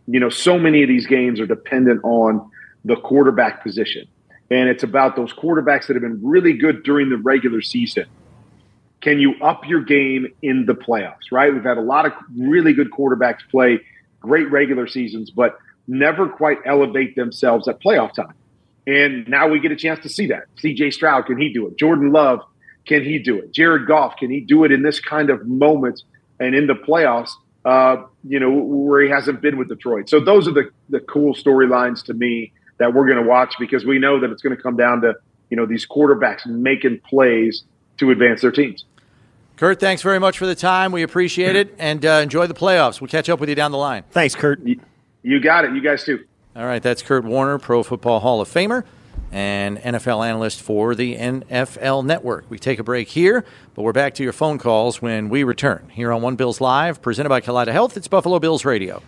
you know, so many of these games are dependent on the quarterback position, and it's about those quarterbacks that have been really good during the regular season. Can you up your game in the playoffs? Right? We've had a lot of really good quarterbacks play great regular seasons, but never quite elevate themselves at playoff time. And now we get a chance to see that. CJ Stroud, can he do it? Jordan Love, can he do it? Jared Goff, can he do it in this kind of moment and in the playoffs, uh, you know, where he hasn't been with Detroit? So those are the, the cool storylines to me that we're going to watch because we know that it's going to come down to, you know, these quarterbacks making plays to advance their teams. Kurt, thanks very much for the time. We appreciate it and uh, enjoy the playoffs. We'll catch up with you down the line. Thanks, Kurt. You got it. You guys too. All right, that's Kurt Warner, Pro Football Hall of Famer and NFL analyst for the NFL Network. We take a break here, but we're back to your phone calls when we return. Here on One Bills Live, presented by Kaleida Health, it's Buffalo Bills Radio.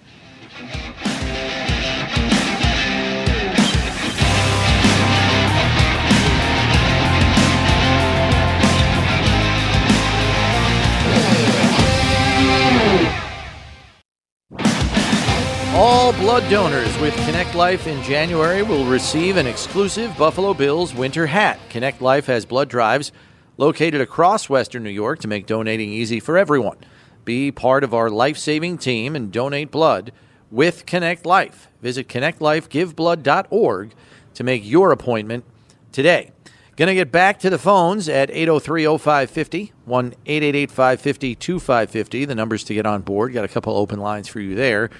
All blood donors with Connect Life in January will receive an exclusive Buffalo Bills winter hat. Connect Life has blood drives located across Western New York to make donating easy for everyone. Be part of our life saving team and donate blood with Connect Life. Visit connectlifegiveblood.org to make your appointment today. Going to get back to the phones at 803 0550, 1 888 550 2550. The numbers to get on board. Got a couple open lines for you there.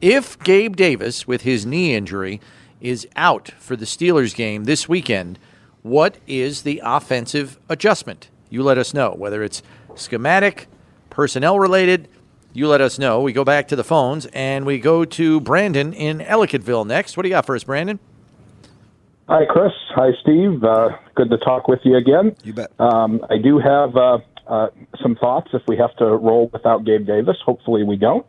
If Gabe Davis, with his knee injury, is out for the Steelers game this weekend, what is the offensive adjustment? You let us know, whether it's schematic, personnel related. You let us know. We go back to the phones and we go to Brandon in Ellicottville next. What do you got for us, Brandon? Hi, Chris. Hi, Steve. Uh, good to talk with you again. You bet. Um, I do have uh, uh, some thoughts if we have to roll without Gabe Davis. Hopefully, we don't.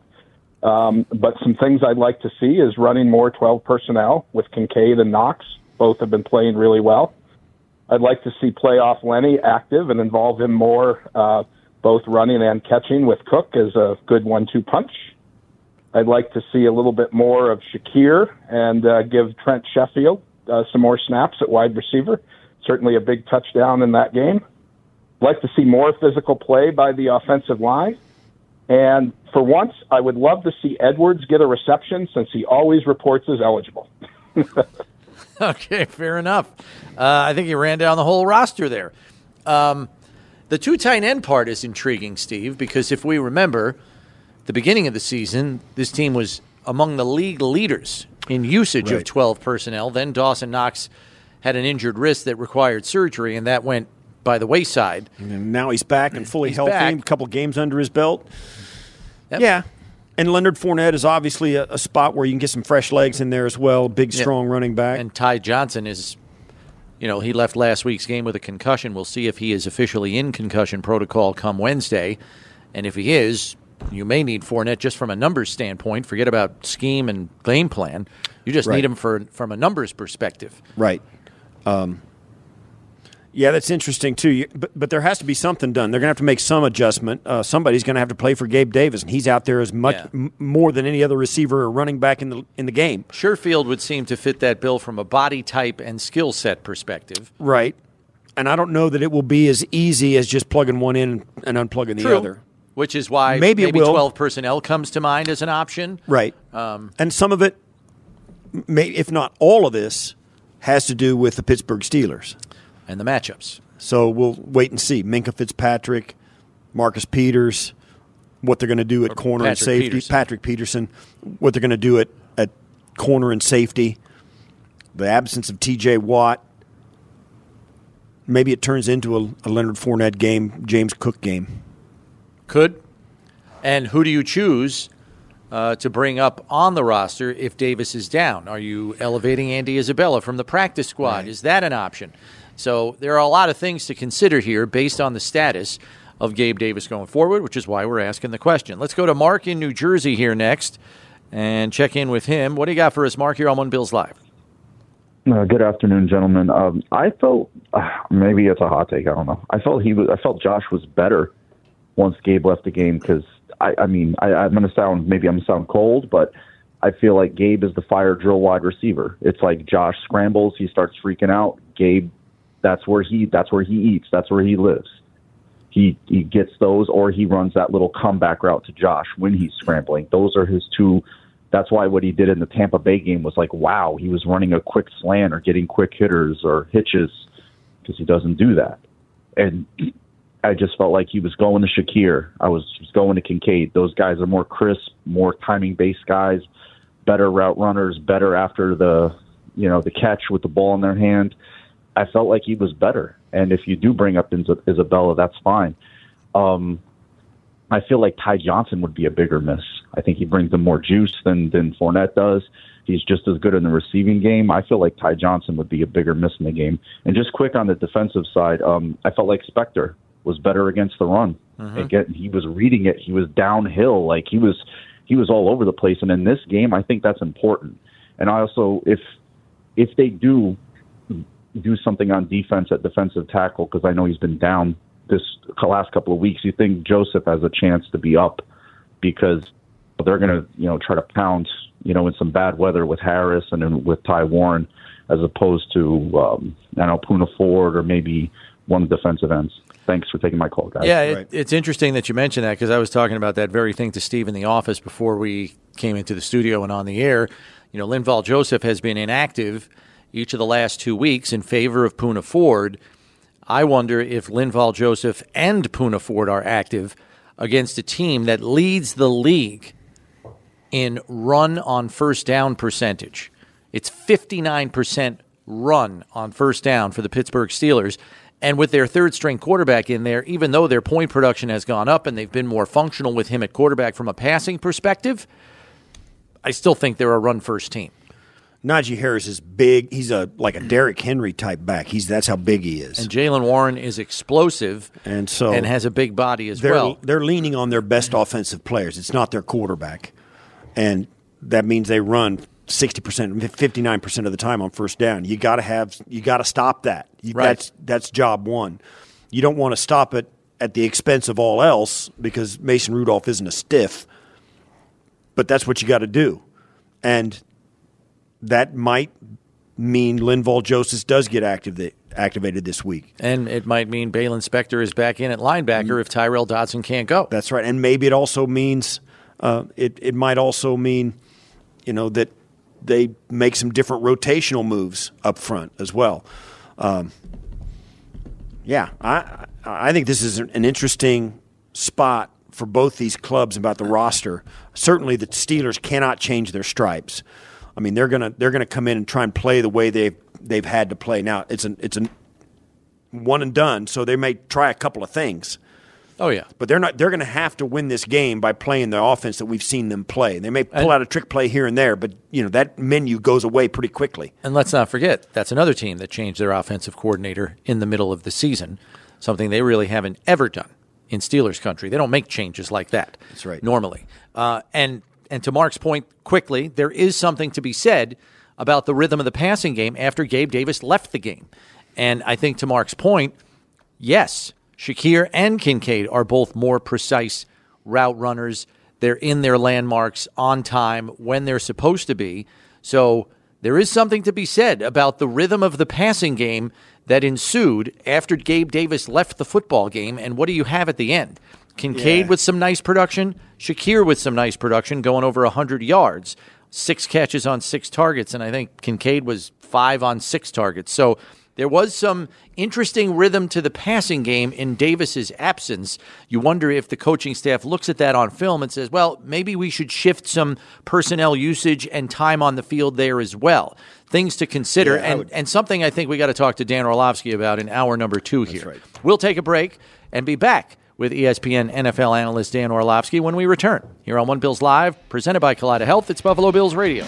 Um, but some things I'd like to see is running more 12 personnel with Kincaid and Knox. Both have been playing really well. I'd like to see playoff Lenny active and involve him more, uh, both running and catching with Cook as a good one-two punch. I'd like to see a little bit more of Shakir and uh, give Trent Sherfield uh, some more snaps at wide receiver. Certainly a big touchdown in that game. I'd like to see more physical play by the offensive line and for once, I would love to see Edwards get a reception since he always reports as eligible. okay, fair enough. Uh, I think he ran down the whole roster there. Um, the two tight end part is intriguing, Steve, because if we remember, the beginning of the season, this team was among the league leaders in usage right. of 12 personnel. Then Dawson Knox had an injured wrist that required surgery, and that went by the wayside. And now he's back and fully he's healthy. Back. A couple games under his belt. Yep. Yeah. And Leonard Fournette is obviously a, a, spot where you can get some fresh legs in there as well. Big, strong yep. running back. And Ty Johnson is, you know, he left last week's game with a concussion. We'll see if he is officially in concussion protocol come Wednesday. And if he is, you may need Fournette just from a numbers standpoint. Forget about scheme and game plan. You just right. need him for from a numbers perspective. Right. Um, Yeah, that's interesting too. You, but but there has to be something done. They're going to have to make some adjustment. Uh, somebody's going to have to play for Gabe Davis, and he's out there as much Yeah. m- more than any other receiver or running back in the in the game. Sherfield would seem to fit that bill from a body type and skill set perspective. Right. And I don't know that it will be as easy as just plugging one in and unplugging the True. other. Which is why Maybe maybe, 12 personnel comes to mind as an option. Right. Um, and some of it, may, if not all of this, has to do with the Pittsburgh Steelers. And the matchups. So we'll wait and see. Minkah Fitzpatrick, Marcus Peters, what they're going to do at corner and safety. Peterson. Patrick Peterson, what they're going to do at, at corner and safety. The absence of T.J. Watt. Maybe it turns into a, a Leonard Fournette game, James Cook game. Could. And who do you choose uh, to bring up on the roster if Davis is down? Are you elevating Andy Isabella from the practice squad? Is that an option? So there are a lot of things to consider here based on the status of Gabe Davis going forward, which is why we're asking the question. Let's go to Mark in New Jersey here next and check in with him. What do you got for us, Mark, here on One Bills Live? Uh, good afternoon, gentlemen. Um, I felt uh, maybe it's a hot take. I don't know. I felt he was. I felt Josh was better once Gabe left the game because I. I mean, I, I'm going to sound maybe I'm going to sound cold, but I feel like Gabe is the fire drill wide receiver. It's like Josh scrambles, he starts freaking out. Gabe, that's where he. That's where he eats. That's where he lives. He he gets those, or he runs that little comeback route to Josh when he's scrambling. Those are his two that's why what he did in the Tampa Bay game was like, wow, he was running a quick slant or getting quick hitters or hitches because he doesn't do that. And I just felt like he was going to Shakir. I was just going to Kincaid. Those guys are more crisp, more timing based guys, better route runners, better after the you know the catch with the ball in their hand. I felt like he was better. And if you do bring up Isabella, that's fine. Um, I feel like Ty Johnson would be a bigger miss. I think he brings them more juice than than Fournette does. He's just as good in the receiving game. I feel like Ty Johnson would be a bigger miss in the game. And just quick on the defensive side, um, I felt like Spector was better against the run. Again, he was reading it. He was downhill, like he was he was all over the place. And in this game, I think that's important. And I also, if if they do do something on defense at defensive tackle, because I know he's been down this last couple of weeks, you think Joseph has a chance to be up because they're going to, you know, try to pound, you know, in some bad weather with Harris and then with Ty Warren, as opposed to, um, I don't know, Poona Ford or maybe one of the defensive ends. Thanks for taking my call, guys. Yeah, it, it's interesting that you mentioned that because I was talking about that very thing to Steve in the office before we came into the studio and on the air. You know, Linval Joseph has been inactive each of the last two weeks in favor of Poona Ford. I wonder if Linval Joseph and Poona Ford are active against a team that leads the league in run on first down percentage. It's 59% run on first down for the Pittsburgh Steelers. And with their third string quarterback in there, even though their point production has gone up and they've been more functional with him at quarterback from a passing perspective, I still think they're a run first team. Najee Harris is big. He's a like a Derrick Henry type back. He's that's how big he is. And Jaylen Warren is explosive And so and has a big body as they're well. they're leaning on their best offensive players. It's not their quarterback, and that means they run sixty percent, fifty nine percent of the time on first down. You got to have you got to stop that. You, Right. That's that's job one. You don't want to stop it at the expense of all else because Mason Rudolph isn't a stiff. But that's what you got to do, and that might mean Linval Joseph does get active activated this week. And it might mean Baylon Spector is back in at linebacker if Tyrel Dodson can't go. That's right, and maybe it also means uh, it. It might also mean, you know, that they make some different rotational moves up front as well. Um, yeah, I I think this is an interesting spot for both these clubs about the roster. Certainly, the Steelers cannot change their stripes. I mean, they're gonna they're gonna come in and try and play the way they've they've had to play. Now it's an it's a one and done, so they may try a couple of things. Oh yeah, But they're not. They're going to have to win this game by playing the offense that we've seen them play. They may pull And- out a trick play here and there, but you know that menu goes away pretty quickly. And let's not forget, that's another team that changed their offensive coordinator in the middle of the season, something they really haven't ever done in Steelers country. They don't make changes like that. That's right. Normally. Uh, and and to Mark's point, quickly, there is something to be said about the rhythm of the passing game after Gabe Davis left the game. And I think to Mark's point, yes, Shakir and Kincaid are both more precise route runners. They're in their landmarks on time when they're supposed to be. So there is something to be said about the rhythm of the passing game that ensued after Gabe Davis left the football game. And what do you have at the end? Kincaid Yeah. with some nice production, Shakir with some nice production, going over 100 yards, six catches on six targets, and I think Kincaid was five on six targets. So there was some interesting rhythm to the passing game in Davis's absence. You wonder if the coaching staff looks at that on film and says, well, maybe we should shift some personnel usage and time on the field there as well. Things to consider, Yeah, and, would- and something I think we got to talk to Dan Orlovsky about in hour number two here. right. We'll take a break and be back with ESPN NFL analyst Dan Orlovsky when we return here on One Bills Live, presented by Kaleida Health. It's Buffalo Bills Radio.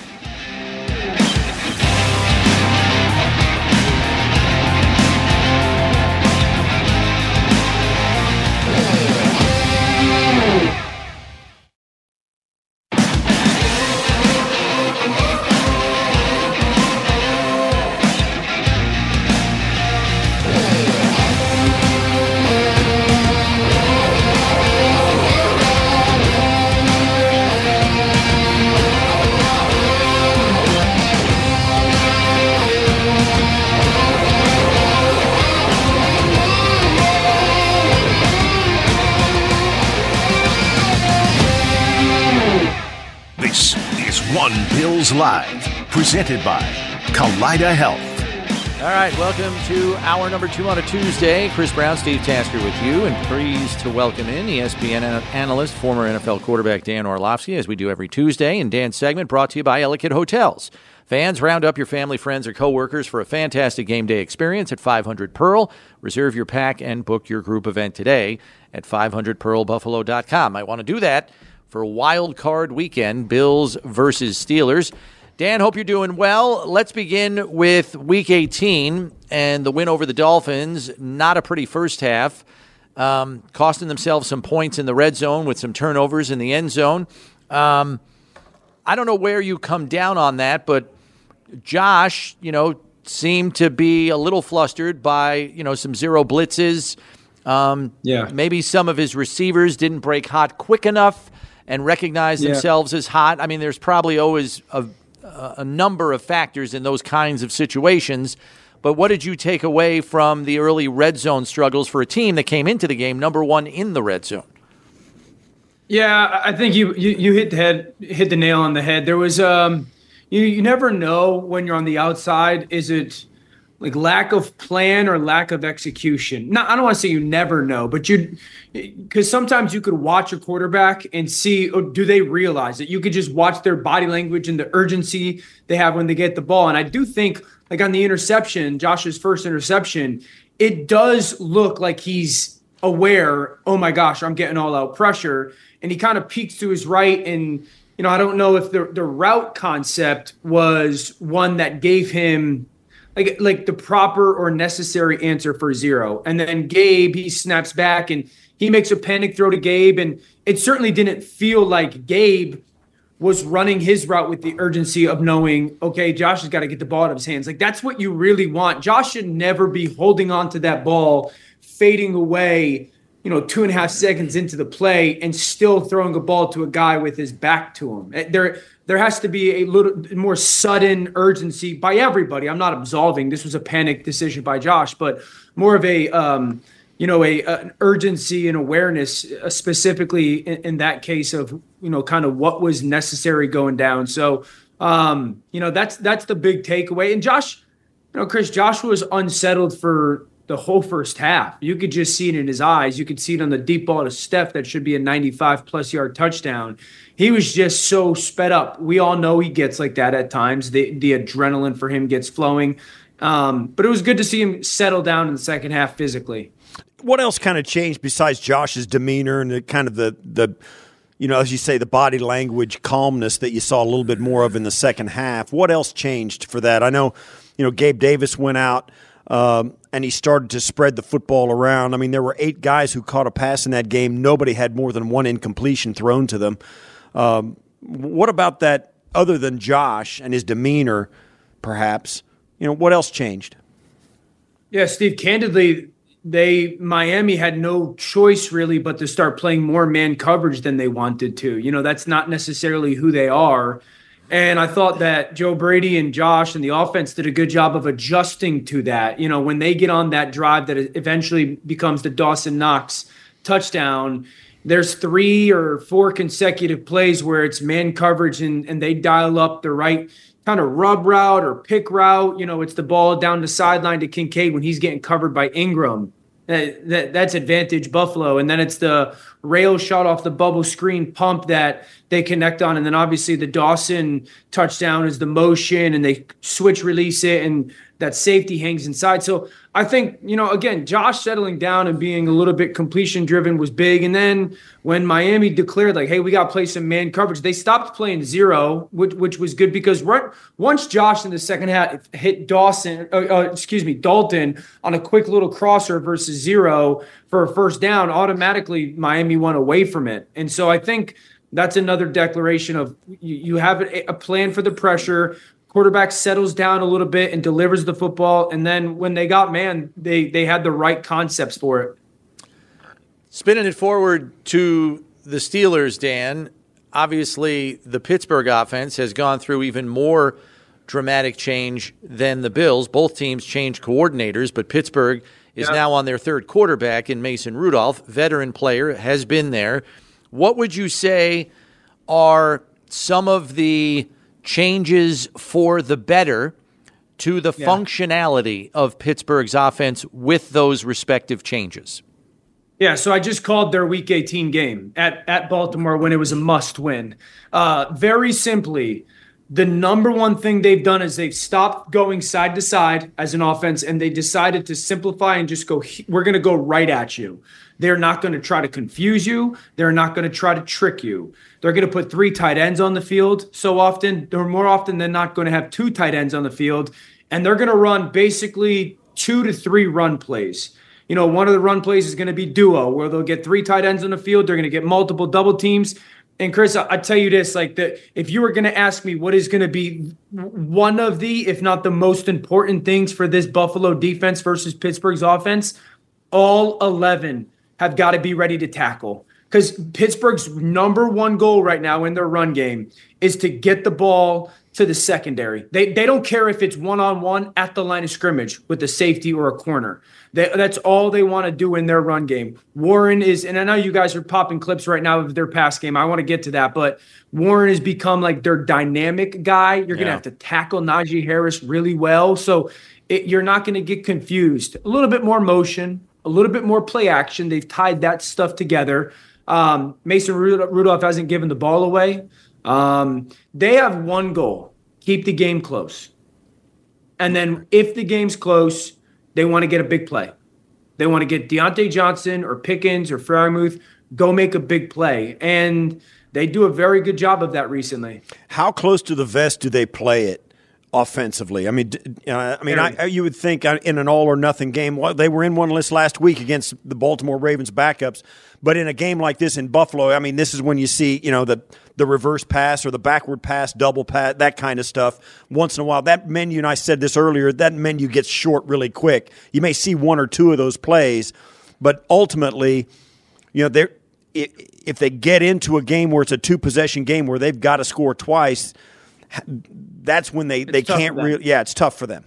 Live, presented by Kaleida Health. All right, welcome to hour number two on a Tuesday. Chris Brown, Steve Tasker with you, and pleased to welcome in ESPN analyst, former NFL quarterback Dan Orlovsky, as we do every Tuesday. And Dan's segment brought to you by Ellicott Hotels. Fans, round up your family, friends, or coworkers for a fantastic game day experience at 500 Pearl. Reserve your pack and book your group event today at 500pearlbuffalo.com. I want to do that for Wild Card Weekend, Bills versus Steelers. Dan, hope you're doing well. Let's begin with Week 18 and the win over the Dolphins. Not a pretty first half, um, costing themselves some points in the red zone with some turnovers in the end zone. Um, I don't know where you come down on that, but Josh, you know, seemed to be a little flustered by you know some zero blitzes. Um, Yeah. maybe some of his receivers didn't break hot quick enough and recognize Yeah. themselves as hot. I mean, there's probably always a, a number of factors in those kinds of situations. But what did you take away from the early red zone struggles for a team that came into the game number one in the red zone? Yeah, I think you, you you hit the head hit the nail on the head. There was um you you never know when you're on the outside is it like lack of plan or lack of execution. No, I don't want to say you never know, but you because sometimes you could watch a quarterback and see or do they realize it. You could just watch their body language and the urgency they have when they get the ball. And I do think like on the interception, Josh's first interception, it does look like he's aware, oh my gosh, I'm getting all out pressure. And he kind of peeks to his right. And, you know, I don't know if the, the route concept was one that gave him like like the proper or necessary answer for zero. And then Gabe, he snaps back and he makes a panic throw to Gabe. And it certainly didn't feel like Gabe was running his route with the urgency of knowing, okay, Josh has got to get the ball out of his hands. Like that's what you really want. Josh should never be holding on to that ball, fading away, you know, two and a half seconds into the play and still throwing a ball to a guy with his back to him. There, there has to be a little more sudden urgency by everybody. I'm not absolving. This was a panic decision by Josh, but more of a, um, you know, a an urgency and awareness, uh, specifically in, in that case of you know, kind of what was necessary going down. So, um, you know, that's that's the big takeaway. And Josh, you know, Chris, Josh was unsettled for the whole first half. You could just see it in his eyes. You could see it on the deep ball to Steph that should be a 95 plus yard touchdown. He was just so sped up. We all know he gets like that at times. The the adrenaline for him gets flowing. Um, but it was good to see him settle down in the second half physically. What else kind of changed besides Josh's demeanor and the kind of the the you know, as you say, the body language calmness that you saw a little bit more of in the second half. What else changed for that? I know, you know, Gabe Davis went out um, and he started to spread the football around. I mean, there were eight guys who caught a pass in that game. Nobody had more than one incompletion thrown to them. Um, what about that? Other than Josh and his demeanor, perhaps, you know, what else changed? Yeah, Steve, candidly, they Miami had no choice really but to start playing more man coverage than they wanted to. You know, that's not necessarily who they are. And I thought that Joe Brady and Josh and the offense did a good job of adjusting to that. You know, when they get on that drive that eventually becomes the Dawson Knox touchdown, there's three or four consecutive plays where it's man coverage and, and they dial up the right kind of rub route or pick route. You know, it's the ball down the sideline to Kincaid when he's getting covered by Ingram. That, that, that's advantage Buffalo. And then it's the rail shot off the bubble screen pump that they connect on. And then obviously the Dawson touchdown is the motion and they switch release it and that safety hangs inside. So I think, you know, again, Josh settling down and being a little bit completion driven was big. And then when Miami declared, like, hey, we got to play some man coverage, they stopped playing zero, which, which was good because right, once Josh in the second half hit Dawson, uh, uh, excuse me, Dalton on a quick little crosser versus zero for a first down, automatically Miami went away from it. And so I think that's another declaration of you, you have a, a plan for the pressure quarterback settles down a little bit and delivers the football. And then when they got man, they they had the right concepts for it. Spinning it forward to the Steelers, Dan. Obviously, the Pittsburgh offense has gone through even more dramatic change than the Bills. Both teams changed coordinators, but Pittsburgh is yep. now on their third quarterback in Mason Rudolph, veteran player, has been there. What would you say are some of the changes for the better to the yeah. functionality of Pittsburgh's offense with those respective changes? Yeah, so I just called their Week 18 game at at Baltimore when it was a must win. Uh, very simply, the number one thing they've done is they've stopped going side to side as an offense and they decided to simplify and just go we're going to go right at you they're not going to try to confuse you. They're not going to try to trick you. They're going to put three tight ends on the field so often. They're more often than not going to have two tight ends on the field. And they're going to run basically two to three run plays. You know, one of the run plays is going to be duo, where they'll get three tight ends on the field. They're going to get multiple double teams. And Chris, I, tell you this: like that, if you were going to ask me what is going to be one of the, if not the most important things for this Buffalo defense versus Pittsburgh's offense, all eleven have got to be ready to tackle. Because Pittsburgh's number one goal right now in their run game is to get the ball to the secondary. They, they don't care if it's one on one at the line of scrimmage with a safety or a corner. They, that's all they want to do in their run game. Warren is, and I know you guys are popping clips right now of their pass game. I want to get to that, but Warren has become like their dynamic guy. You're yeah. going to have to tackle Najee Harris really well. So it, you're not going to get confused. A little bit more motion, a little bit more play action. They've tied that stuff together. Um, Mason Rudolph hasn't given the ball away. Um, they have one goal keep the game close. And then if the game's close, they want to get a big play. They want to get Diontae Johnson or Pickens or Freiermuth, go make a big play. And they do a very good job of that recently. How close to the vest do they play it? Offensively. I mean, uh, I mean, I, you would think uh, in an all or nothing game, well, they were in one list last week against the Baltimore Ravens backups, but in a game like this in Buffalo, I mean, this is when you see you know the the reverse pass or the backward pass, double pass, that kind of stuff. Once in a while, that menu, and I said this earlier, that menu gets short really quick. You may see one or two of those plays, but ultimately, you know, they're if they get into a game where it's a two possession game where they've got to score twice that's when they, they can't really. Yeah, it's tough for them.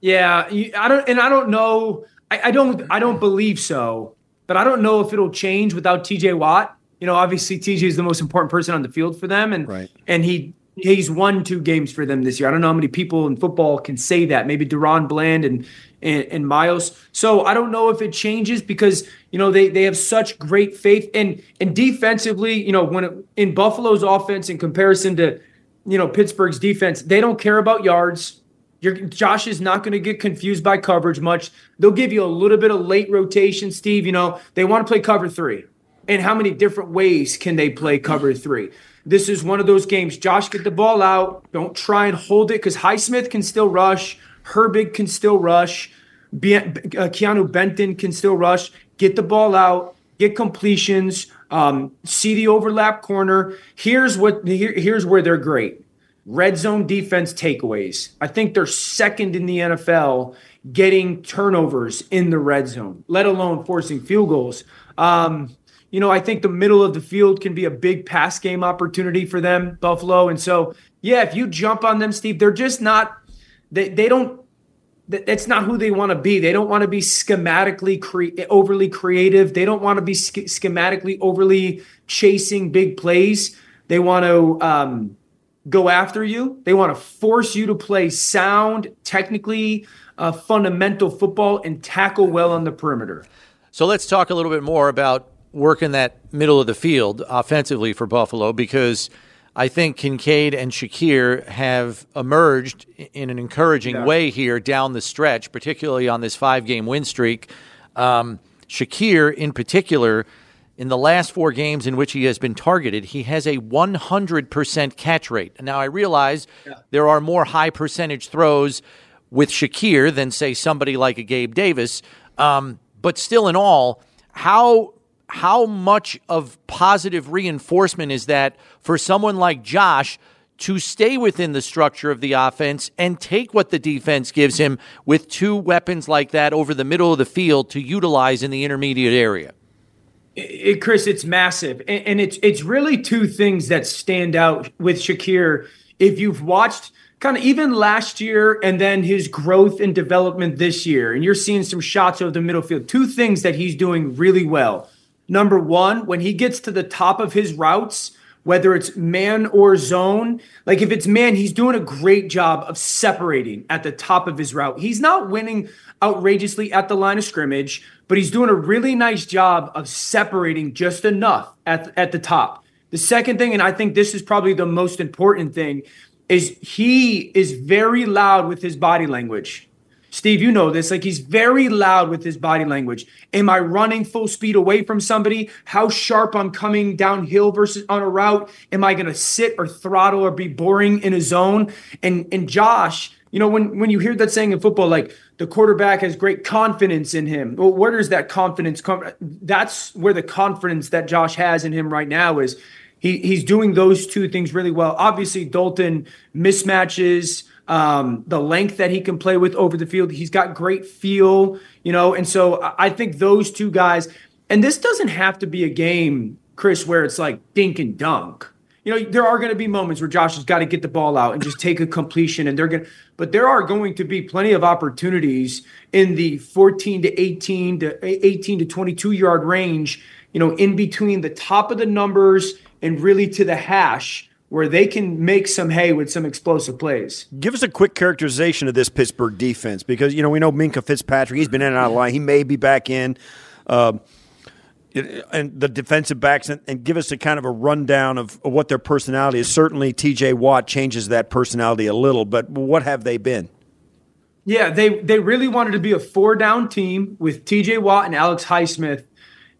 Yeah, I don't, and I don't know. I, I don't, I don't believe so. But I don't know if it'll change without T.J. Watt. You know, obviously T.J. is the most important person on the field for them, and right. and he he's won two games for them this year. I don't know how many people in football can say that. Maybe DaRon Bland and, and and, Myles. So I don't know if it changes because you know they they have such great faith and and defensively, you know, when it, in Buffalo's offense in comparison to you know, Pittsburgh's defense, they don't care about yards. Your, Josh is not going to get confused by coverage much. They'll give you a little bit of late rotation, Steve. You know, they want to play cover three. And how many different ways can they play cover three? This is one of those games. Josh, get the ball out. Don't try and hold it because Highsmith can still rush. Herbig can still rush. Be- uh, Keanu Benton can still rush. Get the ball out. Get completions. Um, see the overlap corner. Here's what here, here's where they're great. Red zone defense takeaways. I think they're second in the NFL getting turnovers in the red zone, let alone forcing field goals. Um, you know, I think the middle of the field can be a big pass game opportunity for them, Buffalo. And so, yeah, if you jump on them, Steve, they're just not, they, they don't, that's not who they want to be. They don't want to be schematically cre- overly creative. They don't want to be sch- schematically overly chasing big plays. They want to um, go after you. They want to force you to play sound, technically uh, fundamental football and tackle well on the perimeter. So let's talk a little bit more about working that middle of the field offensively for Buffalo because I think Kincaid and Shakir have emerged in an encouraging yeah. way here down the stretch, particularly on this five game win streak. Um, Shakir, in particular, in the last four games in which he has been targeted, he has a 100% catch rate. Now, I realize yeah. there are more high percentage throws with Shakir than, say, somebody like a Gabe Davis. Um, but still, in all, how how much of positive reinforcement is that for someone like Josh to stay within the structure of the offense and take what the defense gives him with two weapons like that over the middle of the field to utilize in the intermediate area? It, Chris, it's massive, and, and it's it's really two things that stand out with Shakir. If you've watched kind of even last year and then his growth and development this year, and you're seeing some shots of the middle field. Two things that he's doing really well. Number one, when he gets to the top of his routes, whether it's man or zone. Like if it's man, he's doing a great job of separating at the top of his route. He's not winning outrageously at the line of scrimmage, but he's doing a really nice job of separating just enough at, at the top. The second thing, and I think this is probably the most important thing, is he is very loud with his body language. Steve, you know this. Like he's very loud with his body language. Am I running full speed away from somebody? How sharp I'm coming downhill versus on a route? Am I going to sit or throttle or be boring in a zone? And and Josh, you know when when you hear that saying in football, like the quarterback has great confidence in him. Well, where does that confidence come? That's where the confidence that Josh has in him right now is. He, he's doing those two things really well. Obviously, Dalton mismatches um, the length that he can play with over the field. He's got great feel, you know, and so I think those two guys, and this doesn't have to be a game, Chris, where it's like dink and dunk. You know, there are going to be moments where Josh has got to get the ball out and just take a completion, and they're going to, but there are going to be plenty of opportunities in the 14 to 18 to 18 to 22 yard range, you know, in between the top of the numbers and really to the hash where they can make some hay with some explosive plays. Give us a quick characterization of this Pittsburgh defense because you know we know Minkah Fitzpatrick. He's been in and out of line. He may be back in. Uh, and the defensive backs, and, and, give us a kind of a rundown of, of what their personality is. Certainly, T.J. Watt changes that personality a little, but what have they been? Yeah, they they really wanted to be a four down team with T.J. Watt and Alex Highsmith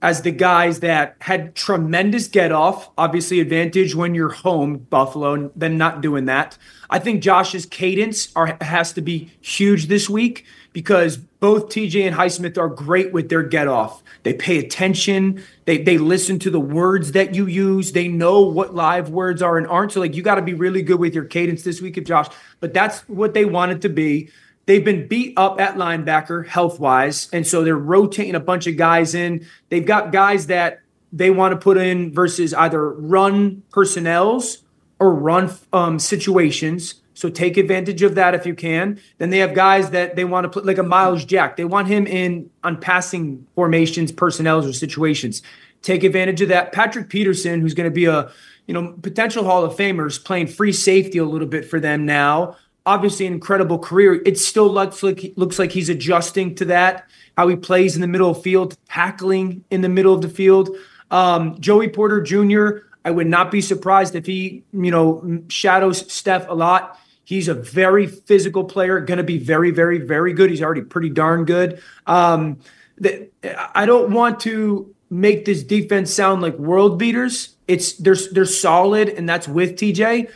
as the guys that had tremendous get off. Obviously, advantage when you're home, Buffalo, then not doing that. I think Josh's cadence are, has to be huge this week because both TJ and Highsmith are great with their get off. They pay attention. They they listen to the words that you use. They know what live words are and aren't. So like you got to be really good with your cadence this week of Josh. But that's what they want it to be. They've been beat up at linebacker health wise. And so they're rotating a bunch of guys in. They've got guys that they want to put in versus either run personnels or run um, situations. So take advantage of that if you can. Then they have guys that they want to put like a Myles Jack. They want him in on passing formations, personnels, or situations. Take advantage of that. Patrick Peterson, who's going to be a you know potential Hall of Famer, is playing free safety a little bit for them now obviously an incredible career. It still looks like looks like he's adjusting to that. How he plays in the middle of field, tackling in the middle of the field. Um, Joey Porter Jr. I would not be surprised if he, you know, shadows Steph a lot. He's a very physical player, going to be very, very, very good. He's already pretty darn good. Um, the, I don't want to make this defense sound like world beaters. It's they're they're solid, and that's with TJ.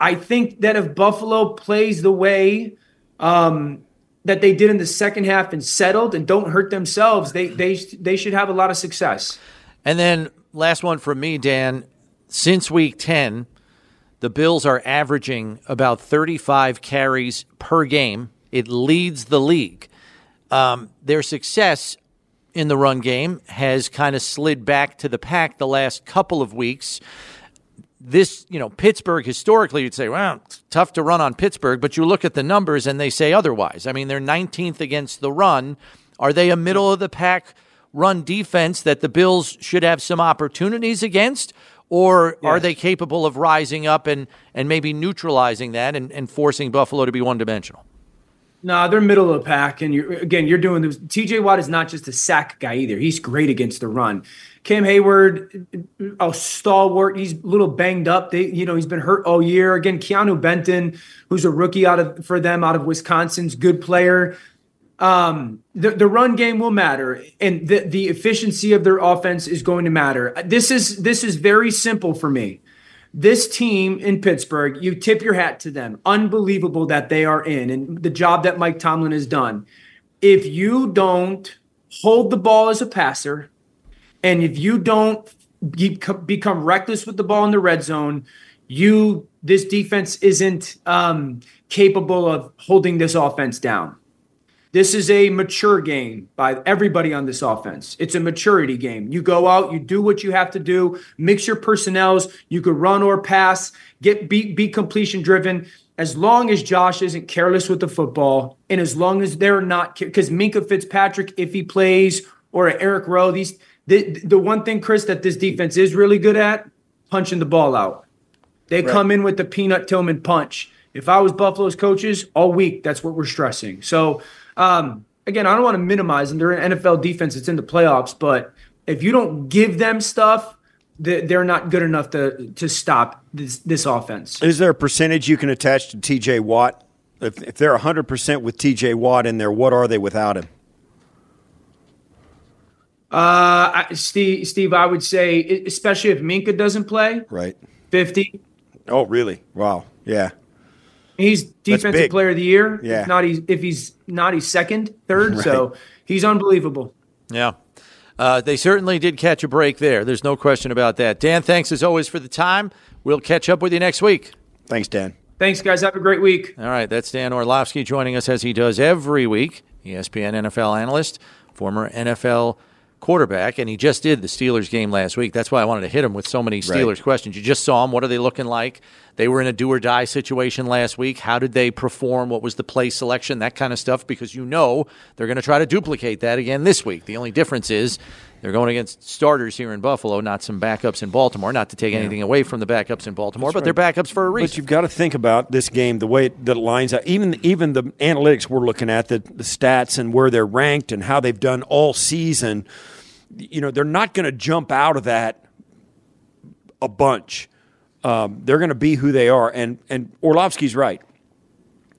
I think that if Buffalo plays the way um, that they did in the second half and settled and don't hurt themselves, they they they should have a lot of success. And then last one from me, Dan. Since week ten, the Bills are averaging about 35 carries per game. It leads the league. um, their success in the run game has kind of slid back to the pack the last couple of weeks. This, you know, Pittsburgh historically, you'd say, well, it's tough to run on Pittsburgh, but you look at the numbers and they say otherwise. I mean, they're 19th against the run. Are they a middle of the pack run defense that the Bills should have some opportunities against? Or are they capable of rising up and, and maybe neutralizing that and, and forcing Buffalo to be one dimensional? No, they're middle of the pack, and you're again. You're doing this. T.J. Watt is not just a sack guy either. He's great against the run. Cam Heyward, a stalwart. He's a little banged up. They, you know, he's been hurt all year. Again, Keanu Benton, who's a rookie out of for them out of Wisconsin's good player. Um, the the run game will matter, and the the efficiency of their offense is going to matter. This is this is very simple for me this team in Pittsburgh, you tip your hat to them. Unbelievable that they are in and the job that Mike Tomlin has done. If you don't hold the ball as a passer, and if you don't become reckless with the ball in the red zone, you this defense isn't um, capable of holding this offense down. This is a mature game by everybody on this offense. It's a maturity game. You go out, you do what you have to do, mix your personnels. You could run or pass, get be, be completion driven. As long as Josh isn't careless with the football, and as long as they're not, because Minkah Fitzpatrick, if he plays, or Eric Rowe, these the the one thing, Chris, that this defense is really good at, punching the ball out. They come in with the peanut Tillman punch. If I was Buffalo's coaches all week, that's what we're stressing. So um, again, I don't want to minimize them. They're an NFL defense. It's in the playoffs, but if you don't give them stuff, they're not good enough to to stop this this offense. Is there a percentage you can attach to TJ Watt? If, if they're 100% with TJ Watt in there, what are they without him? Uh, Steve, Steve, I would say, especially if Minkah doesn't play, Right. fifty. Oh, really? Wow. Yeah. He's defensive player of the year. Yeah. If not, he's if he's not, he's second, third. So he's unbelievable. Yeah. Uh, they certainly did catch a break there. There's no question about that. Dan, thanks as always for the time. We'll catch up with you next week. Thanks, Dan. Thanks, guys. Have a great week. All right, that's Dan Orlovsky joining us as he does every week. ESPN NFL analyst, former NFL quarterback, and he just did the Steelers game last week. That's why I wanted to hit him with so many Steelers questions. You just saw him. What are they looking like? They were in a do or die situation last week. How did they perform? What was the play selection? That kind of stuff, because you know they're going to try to duplicate that again this week. The only difference is they're going against starters here in Buffalo, not some backups in Baltimore. Not to take anything away from the backups in Baltimore, but they're backups for a reason. But you've got to think about this game, the way it, that it lines out. Even even the analytics we're looking at, the, the stats and where they're ranked and how they've done all season. You know, they're not going to jump out of that a bunch. Um, they're going to be who they are. And and Orlovsky's right.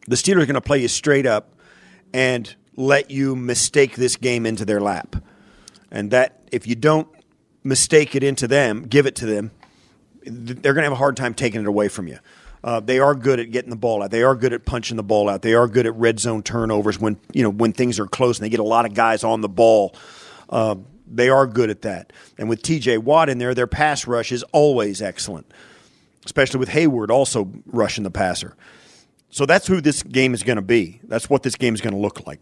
The Steelers are going to play you straight up and let you mistake this game into their lap. And that if you don't mistake it into them, give it to them, they're going to have a hard time taking it away from you. Uh, they are good at getting the ball out. They are good at punching the ball out. They are good at red zone turnovers when you know when things are close and they get a lot of guys on the ball. Uh, they are good at that. And with T.J. Watt in there, their pass rush is always excellent, especially with Heyward also rushing the passer. So that's who this game is going to be. That's what this game is going to look like.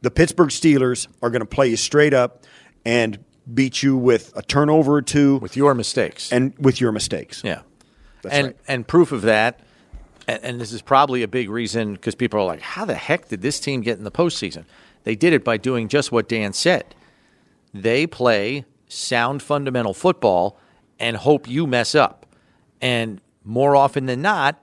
The Pittsburgh Steelers are going to play you straight up and beat you with a turnover or two with your mistakes and with your mistakes. Yeah. That's and right. and proof of that, and, and this is probably a big reason because people are like, how the heck did this team get in the postseason? They did it by doing just what Dan said. They play sound fundamental football and hope you mess up. And more often than not,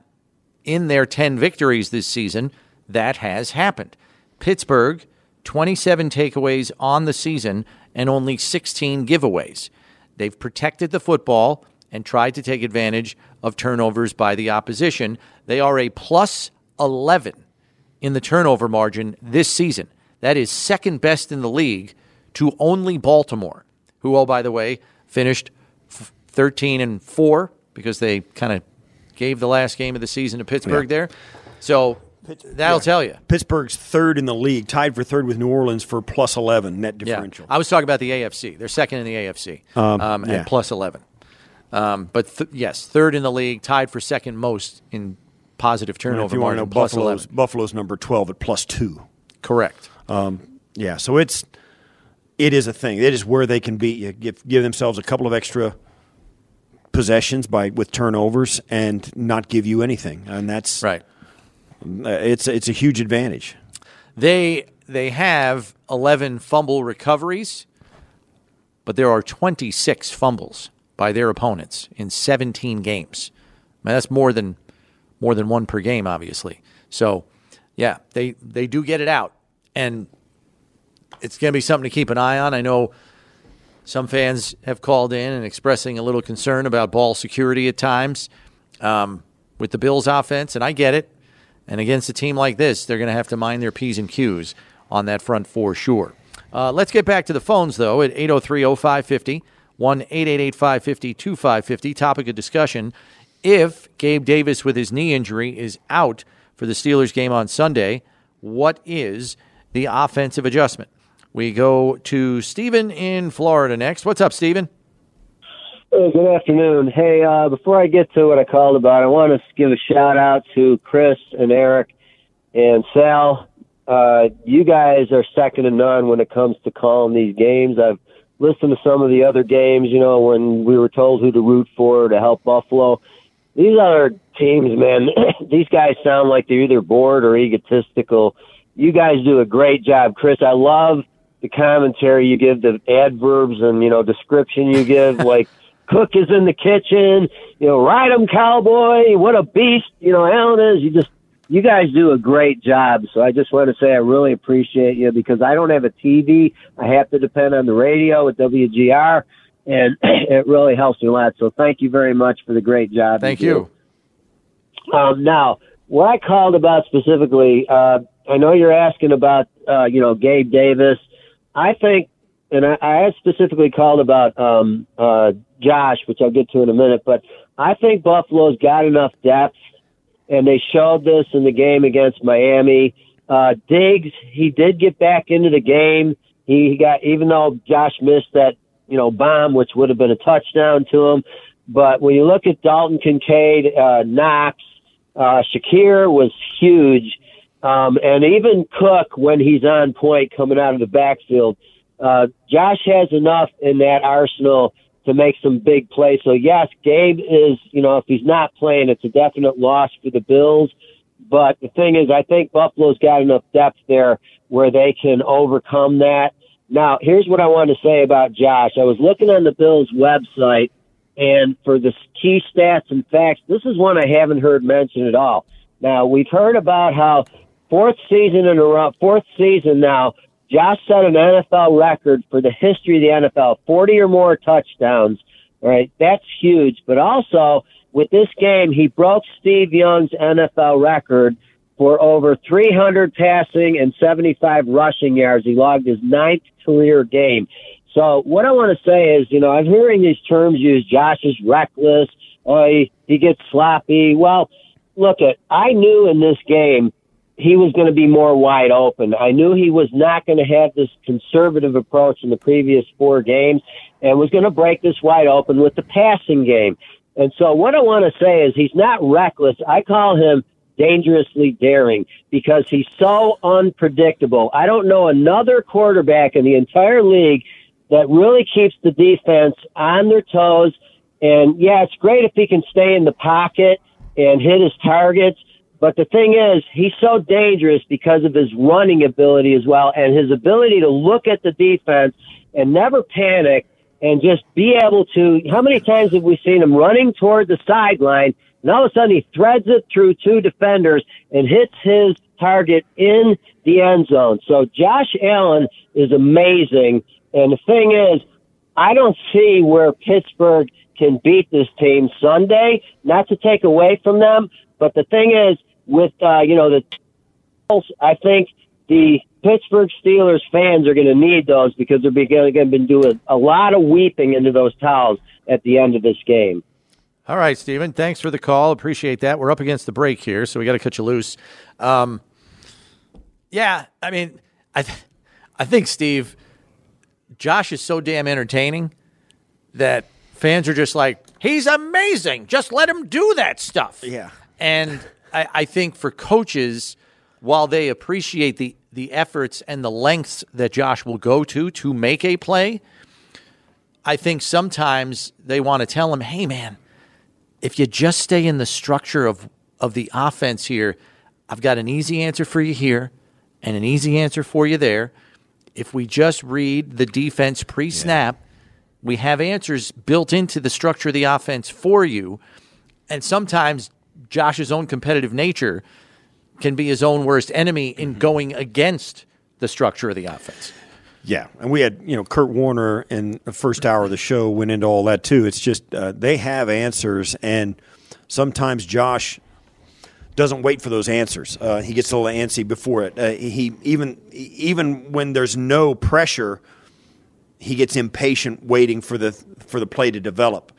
in their 10 victories this season, that has happened. Pittsburgh, 27 takeaways on the season and only 16 giveaways. They've protected the football and tried to take advantage of turnovers by the opposition. They are a plus 11 in the turnover margin this season. That is second best in the league to only Baltimore, who, oh, by the way, finished f- 13 and 4 because they kind of gave the last game of the season to Pittsburgh there. So that'll tell you. Pittsburgh's third in the league, tied for third with New Orleans for plus 11 net differential. Yeah. I was talking about the AFC. They're second in the AFC Um, um, yeah. at plus 11. Um, but th- yes, third in the league, tied for second most in positive turnover if you want to margin, know, plus Buffalo's, 11. Buffalo's number 12 at plus two. Correct. Um, yeah, so it's it is a thing. It is where they can beat you. Give give themselves a couple of extra possessions by with turnovers and not give you anything, and that's right. It's it's a huge advantage. They they have 11 fumble recoveries, but there are 26 fumbles by their opponents in 17 games. I mean, that's more than more than one per game, obviously. So, yeah, they they do get it out, and it's going to be something to keep an eye on. I know some fans have called in and expressing a little concern about ball security at times um, with the Bills' offense, and I get it. And against a team like this, they're going to have to mind their P's and Q's on that front for sure. Uh, let's get back to the phones, though, at 803 0550, 1 888 550 2550. Topic of discussion if Gabe Davis, with his knee injury, is out for the Steelers game on Sunday, what is the offensive adjustment? We go to Stephen in Florida next. What's up, Stephen? Hey, good afternoon. Hey, uh, before I get to what I called about, I want to give a shout out to Chris and Eric and Sal. Uh, you guys are second to none when it comes to calling these games. I've listened to some of the other games, you know, when we were told who to root for to help Buffalo. These other teams, man, these guys sound like they're either bored or egotistical. You guys do a great job, Chris. I love the commentary you give, the adverbs and you know description you give, like Cook is in the kitchen, you know, ride him cowboy, what a beast, you know, Allen is. You just you guys do a great job. So I just want to say I really appreciate you because I don't have a TV. I have to depend on the radio with WGR, and it really helps me a lot. So thank you very much for the great job. Thank you. you. Um, now, what I called about specifically, uh, I know you're asking about, uh, you know, Gabe Davis. I think, and I, I specifically called about um, uh, Josh, which I'll get to in a minute, but I think Buffalo's got enough depth, and they showed this in the game against Miami. Uh, Diggs, he did get back into the game. He, he got, even though Josh missed that, you know, bomb, which would have been a touchdown to him. But when you look at Dalton Kincaid, uh, Knox, uh, Shakir was huge. Um, and even Cook, when he's on point coming out of the backfield, uh, Josh has enough in that arsenal to make some big plays. So yes, Gabe is, you know, if he's not playing, it's a definite loss for the Bills. But the thing is, I think Buffalo's got enough depth there where they can overcome that. Now, here's what I want to say about Josh. I was looking on the Bills website and for the key stats and facts, this is one I haven't heard mentioned at all. Now, we've heard about how fourth season in a row, fourth season now, Josh set an NFL record for the history of the NFL, 40 or more touchdowns. All right. That's huge. But also with this game, he broke Steve Young's NFL record for over 300 passing and 75 rushing yards. He logged his ninth career game. So what I want to say is, you know, I'm hearing these terms used. Josh is reckless. Oh, he, he gets sloppy. Well, look at, I knew in this game he was going to be more wide open. I knew he was not going to have this conservative approach in the previous four games and was going to break this wide open with the passing game. And so what I want to say is he's not reckless. I call him dangerously daring because he's so unpredictable. I don't know another quarterback in the entire league that really keeps the defense on their toes. And yeah, it's great if he can stay in the pocket and hit his targets but the thing is, he's so dangerous because of his running ability as well and his ability to look at the defense and never panic and just be able to. How many times have we seen him running toward the sideline and all of a sudden he threads it through two defenders and hits his target in the end zone? So Josh Allen is amazing. And the thing is, I don't see where Pittsburgh can beat this team Sunday. Not to take away from them, but the thing is, with uh, you know the I think the Pittsburgh Steelers fans are going to need those because they're going to be doing a lot of weeping into those towels at the end of this game. All right, Stephen. Thanks for the call. Appreciate that. We're up against the break here, so we got to cut you loose. Um, yeah, I mean, I, th- I think Steve, Josh is so damn entertaining that fans are just like, he's amazing. Just let him do that stuff. Yeah, and I, I think for coaches, while they appreciate the the efforts and the lengths that Josh will go to to make a play, I think sometimes they want to tell him, "Hey, man, if you just stay in the structure of of the offense here, I've got an easy answer for you here, and an easy answer for you there. If we just read the defense pre-snap." We have answers built into the structure of the offense for you. And sometimes Josh's own competitive nature can be his own worst enemy in going against the structure of the offense. Yeah, and we had you know Kurt Warner in the first hour of the show went into all that too. It's just uh, they have answers, and sometimes Josh doesn't wait for those answers. Uh, he gets a little antsy before it. Uh, he even even when there's no pressure, he gets impatient waiting for the for the play to develop.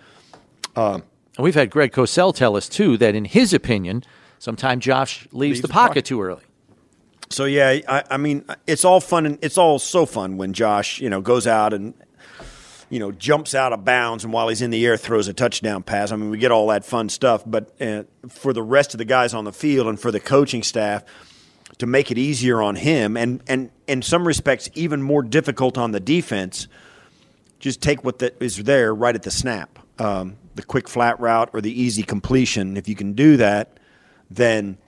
Uh, and we've had Greg Cosell tell us too that in his opinion, sometimes Josh leaves, leaves the, pocket, pocket too early. So yeah, I, I, mean, it's all fun and it's all so fun when Josh, you know, goes out and you know jumps out of bounds and while he's in the air throws a touchdown pass. I mean, we get all that fun stuff, but uh, for the rest of the guys on the field and for the coaching staff to make it easier on him and and in some respects even more difficult on the defense, just take what that is there right at the snap. Um, the quick flat route or the easy completion. If you can do that, then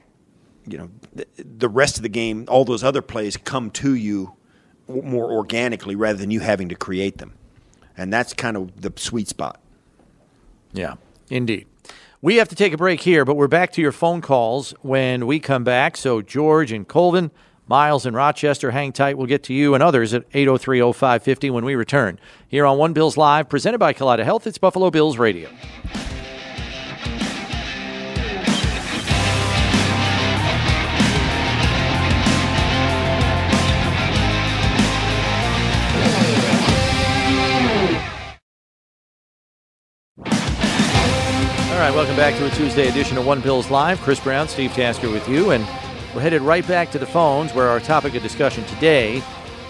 you know the rest of the game, all those other plays come to you more organically rather than you having to create them, and that's kind of the sweet spot. Yeah, indeed. We have to take a break here, but we're back to your phone calls when we come back. So George and Colvin, Miles and Rochester, hang tight. We'll get to you and others at 803-0550 when we return. Here on One Bills Live, presented by Kaleida Health, it's Buffalo Bills Radio. All right, welcome back to a Tuesday edition of One Bills Live. Chris Brown, Steve Tasker with you, and we're headed right back to the phones where our topic of discussion today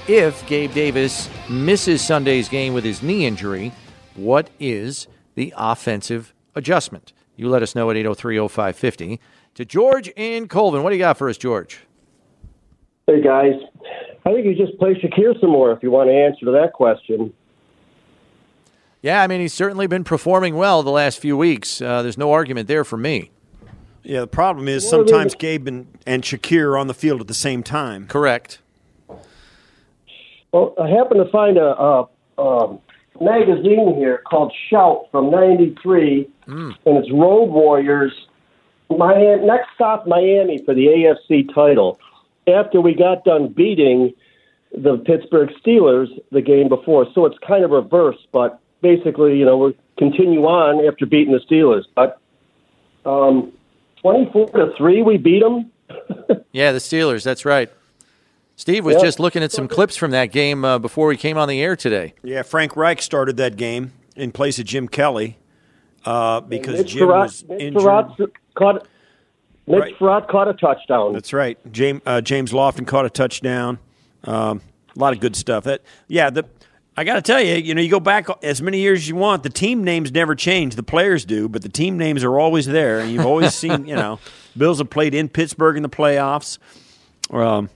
if Gabe Davis misses Sunday's game with his knee injury, what is the offensive adjustment? You let us know at 803 0550. To George and Colvin. What do you got for us, George? Hey, guys. I think you just play Shakir some more if you want to answer to that question. Yeah, I mean, he's certainly been performing well the last few weeks. Uh, there's no argument there for me. Yeah, the problem is sometimes Gabe and, and Shakir are on the field at the same time. Correct. Well, I happened to find a, a, a magazine here called Shout from '93, mm. and it's Road Warriors. Miami, next stop Miami for the AFC title. After we got done beating the Pittsburgh Steelers the game before, so it's kind of reverse, but basically, you know, we continue on after beating the Steelers. But um, 24 to 3, we beat them. yeah, the Steelers, that's right. Steve was just looking at some clips from that game uh, before we came on the air today. Yeah, Frank Reich started that game in place of Jim Kelly uh, because Jim was injured. caught, Mitch right. Frerotte caught a touchdown. That's right. James, uh, James Lofton caught a touchdown. Um, a lot of good stuff. That yeah, the I got to tell you, you know, you go back as many years as you want. The team names never change. The players do, but the team names are always there. And you've always seen, you know, Bills have played in Pittsburgh in the playoffs, um,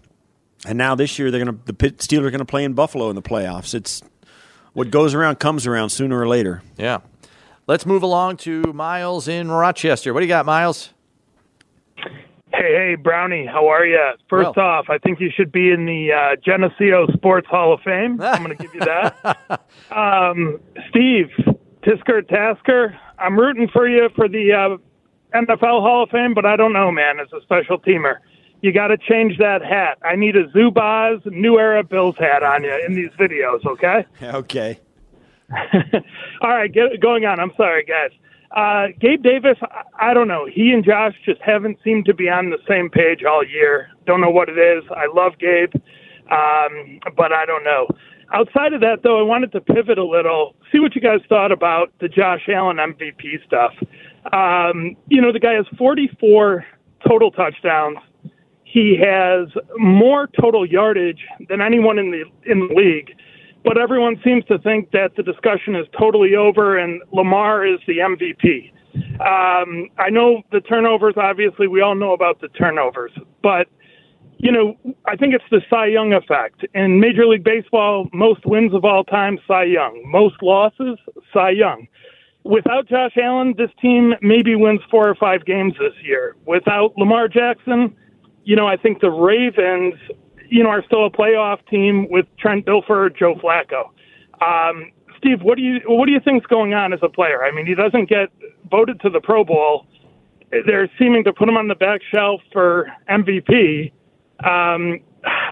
and now this year they're going to the Steelers are going to play in Buffalo in the playoffs. It's what goes around comes around sooner or later. Yeah. Let's move along to Miles in Rochester. What do you got, Miles? Hey, hey, Brownie, how are you? First well. off, I think you should be in the uh, Geneseo Sports Hall of Fame. I'm going to give you that. um, Steve, Tisker Tasker, I'm rooting for you for the uh, NFL Hall of Fame, but I don't know, man. As a special teamer, you got to change that hat. I need a Zubaz New Era Bills hat on you in these videos, okay? Okay. All right, get, going on. I'm sorry, guys. Uh, Gabe Davis, I, don't know. He and Josh just haven't seemed to be on the same page all year. Don't know what it is. I love Gabe, um, but I don't know. Outside of that, though, I wanted to pivot a little, see what you guys thought about the Josh Allen MVP stuff. Um, you know, the guy has 44 total touchdowns. He has more total yardage than anyone in the in the league but everyone seems to think that the discussion is totally over and Lamar is the MVP. Um, I know the turnovers, obviously, we all know about the turnovers, but you know, I think it's the Cy Young effect. In Major League Baseball, most wins of all time, Cy Young. Most losses, Cy Young. Without Josh Allen, this team maybe wins four or five games this year. Without Lamar Jackson, you know, I think the Ravens, you know, are still a playoff team with Trent Dilfer, Joe Flacco. Um, Steve, what do you what do you think's going on as a player? I mean, he doesn't get voted to the Pro Bowl. They're seeming to put him on the back shelf for MVP. Um,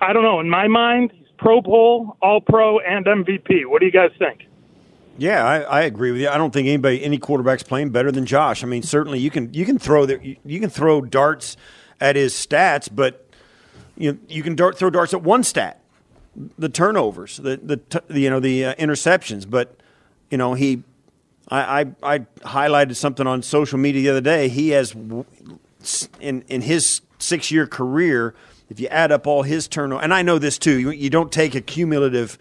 I don't know. In my mind, he's Pro Bowl, All Pro, and MVP. What do you guys think? Yeah, I, I, agree with you. I don't think anybody, any quarterback's playing better than Josh. I mean, certainly you can you can throw the, you, you can throw darts at his stats, but you you can dart, throw darts at one stat, the turnovers, the the, the you know the uh, interceptions. But you know he, I, I I highlighted something on social media the other day. He has in in his six year career if you add up all his turnover, and I know this too, you, you don't take a cumulative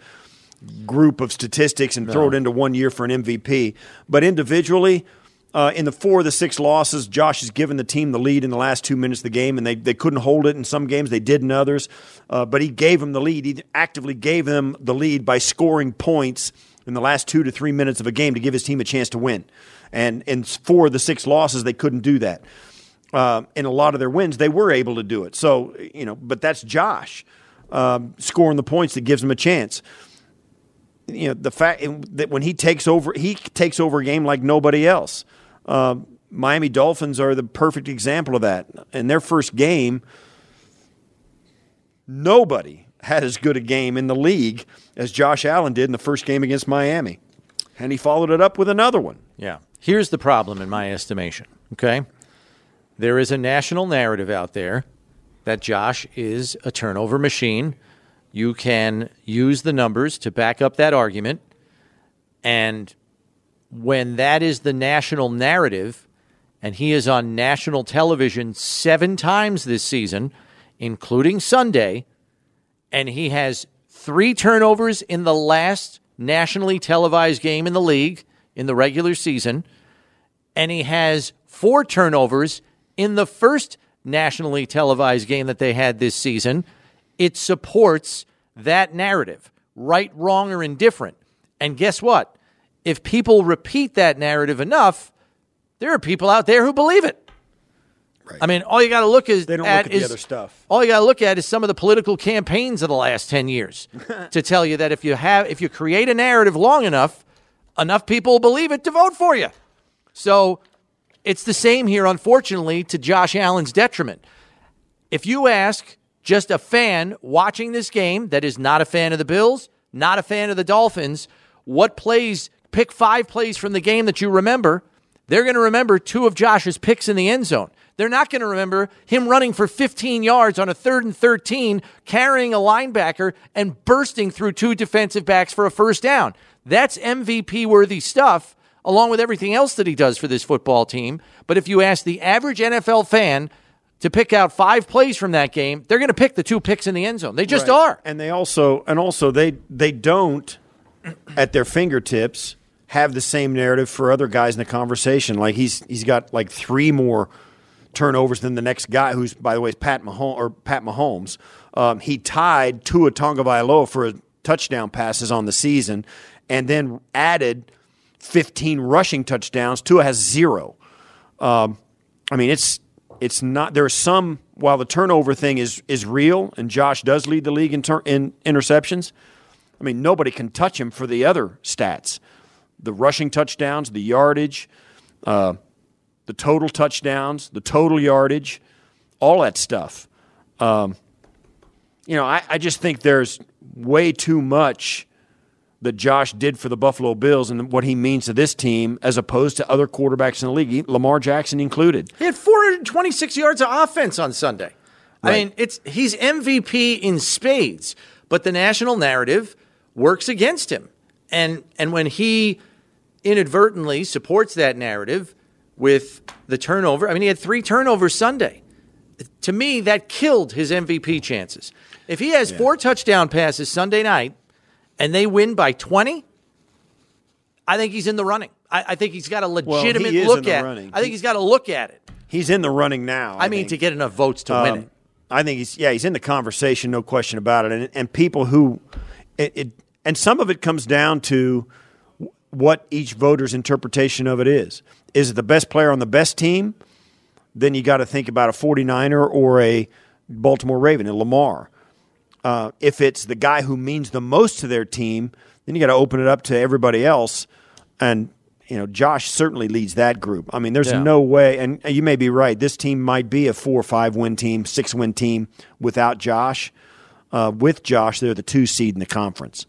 group of statistics and no. throw it into one year for an MVP, but individually. Uh, in the four of the six losses, Josh has given the team the lead in the last two minutes of the game, and they, they couldn't hold it in some games. They did in others. Uh, but he gave them the lead. He actively gave them the lead by scoring points in the last two to three minutes of a game to give his team a chance to win. And in four of the six losses, they couldn't do that uh, in a lot of their wins, they were able to do it. So, you know, but that's Josh um, scoring the points that gives them a chance. You know, the fact that when he takes over, he takes over a game like nobody else. Uh, Miami Dolphins are the perfect example of that. In their first game, nobody had as good a game in the league as Josh Allen did in the first game against Miami. And he followed it up with another one. Yeah. Here's the problem, in my estimation. Okay. There is a national narrative out there that Josh is a turnover machine. You can use the numbers to back up that argument. And when that is the national narrative, and he is on national television seven times this season, including Sunday, and he has three turnovers in the last nationally televised game in the league in the regular season, and he has four turnovers in the first nationally televised game that they had this season, it supports that narrative, right, wrong, or indifferent. And guess what? If people repeat that narrative enough, there are people out there who believe it. Right. I mean, all you got to look is they don't at, look at is, the other stuff. All you got to look at is some of the political campaigns of the last ten years to tell you that if you have if you create a narrative long enough, enough people will believe it to vote for you. So it's the same here, unfortunately, to Josh Allen's detriment. If you ask just a fan watching this game that is not a fan of the Bills, not a fan of the Dolphins, what plays, pick five plays from the game that you remember, they're going to remember two of Josh's picks in the end zone. They're not going to remember him running for 15 yards on a third and 13, carrying a linebacker and bursting through two defensive backs for a first down. That's MVP worthy stuff along with everything else that he does for this football team. But if you ask the average NFL fan to pick out five plays from that game, they're going to pick the two picks in the end zone. They just right. are. And they also and also they they don't at their fingertips have the same narrative for other guys in the conversation. Like he's he's got like three more turnovers than the next guy, who's by the way is Pat Mahomes or Pat Mahomes. Um, he tied Tua Tagovailoa for touchdown passes on the season, and then added 15 rushing touchdowns. Tua has zero. Um, I mean, it's it's not. There are some. While the turnover thing is is real, and Josh does lead the league in, ter- in interceptions. I mean, nobody can touch him for the other stats: the rushing touchdowns, the yardage, uh, the total touchdowns, the total yardage, all that stuff. Um, you know, I, I just think there's way too much that Josh did for the Buffalo Bills and what he means to this team as opposed to other quarterbacks in the league, Lamar Jackson included. He had 426 yards of offense on Sunday. Right. I mean, it's he's MVP in spades, but the national narrative works against him. And and when he inadvertently supports that narrative with the turnover, I mean, he had 3 turnovers Sunday. To me, that killed his MVP chances. If he has yeah. four touchdown passes Sunday night, and they win by 20, I think he's in the running. I, I think he's got a legitimate well, look at. Running. I think he's got to look at it. He's in the running now. I, I mean, think. to get enough votes to um, win it. I think he's yeah he's in the conversation, no question about it. And and people who it, it and some of it comes down to what each voter's interpretation of it is. Is it the best player on the best team? Then you got to think about a 49er or a Baltimore Raven, a Lamar. Uh, if it's the guy who means the most to their team, then you got to open it up to everybody else. And you know, Josh certainly leads that group. I mean, there's Yeah. no way, and you may be right. This team might be a four or five win team, six win team without Josh. Uh, with Josh, they're the two seed in the conference.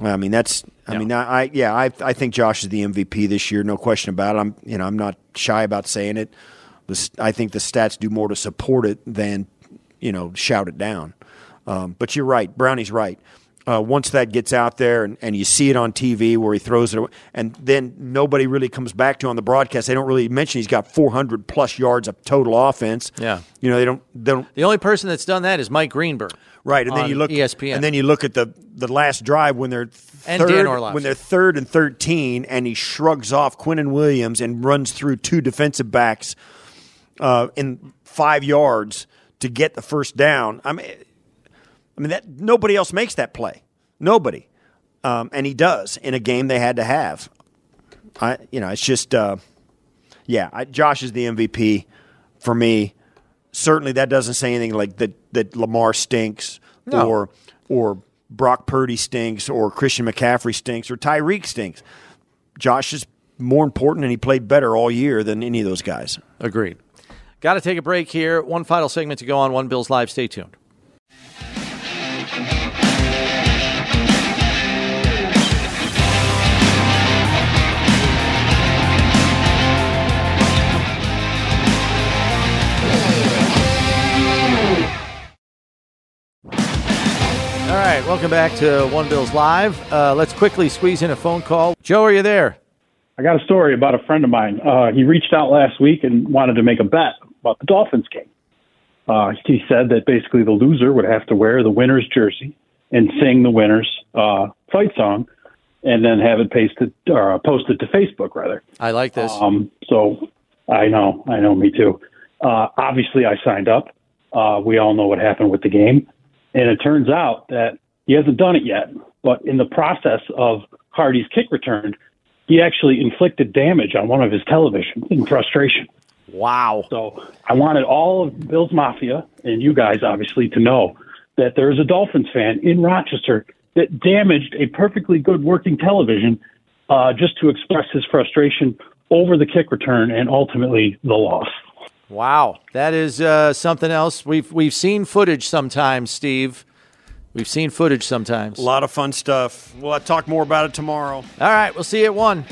I mean, that's. I mean, I, I yeah, I I think Josh is the MVP this year, no question about it. I'm you know I'm not shy about saying it. This, I think the stats do more to support it than you know shout it down. Um, but you're right, Brownie's right. Uh, once that gets out there and, and you see it on TV where he throws it, away, and then nobody really comes back to on the broadcast. They don't really mention he's got 400 plus yards of total offense. Yeah. you know they don't they don't The only person that's done that is Mike Greenberg. Right, and then you look ESPN. and then you look at the the last drive when they're And third, when they're third and thirteen, and he shrugs off Quinnen Williams and runs through two defensive backs uh, in five yards to get the first down. I mean, I mean that nobody else makes that play. Nobody, um, and he does in a game they had to have. I, you know, it's just, uh, yeah. I, Josh is the MVP for me. Certainly, that doesn't say anything like that. That Lamar stinks, No. or or Brock Purdy stinks, or Christian McCaffrey stinks, or Tyreek stinks. Josh is more important, and he played better all year than any of those guys. Agreed. Got to take a break here. One final segment to go on One Bills Live. Stay tuned. All right, welcome back to One Bills Live. Uh, let's quickly squeeze in a phone call. Joe, are you there? I got a story about a friend of mine. Uh, he reached out last week and wanted to make a bet about the Dolphins game. Uh, he said that basically the loser would have to wear the winner's jersey and sing the winner's uh, fight song, and then have it pasted or uh, posted to Facebook rather. I like this. Um, so I know, I know, me too. Uh, obviously, I signed up. Uh, we all know what happened with the game, and it turns out that he hasn't done it yet. But in the process of Hardy's kick return, he actually inflicted damage on one of his televisions in frustration. Wow. So I wanted all of Bill's Mafia and you guys, obviously, to know that there is a Dolphins fan in Rochester that damaged a perfectly good working television uh, just to express his frustration over the kick return and ultimately the loss. Wow, that is uh, something else. We've we've seen footage sometimes, Steve. We've seen footage sometimes. A lot of fun stuff. We'll talk more about it tomorrow. All right, we'll see you at one.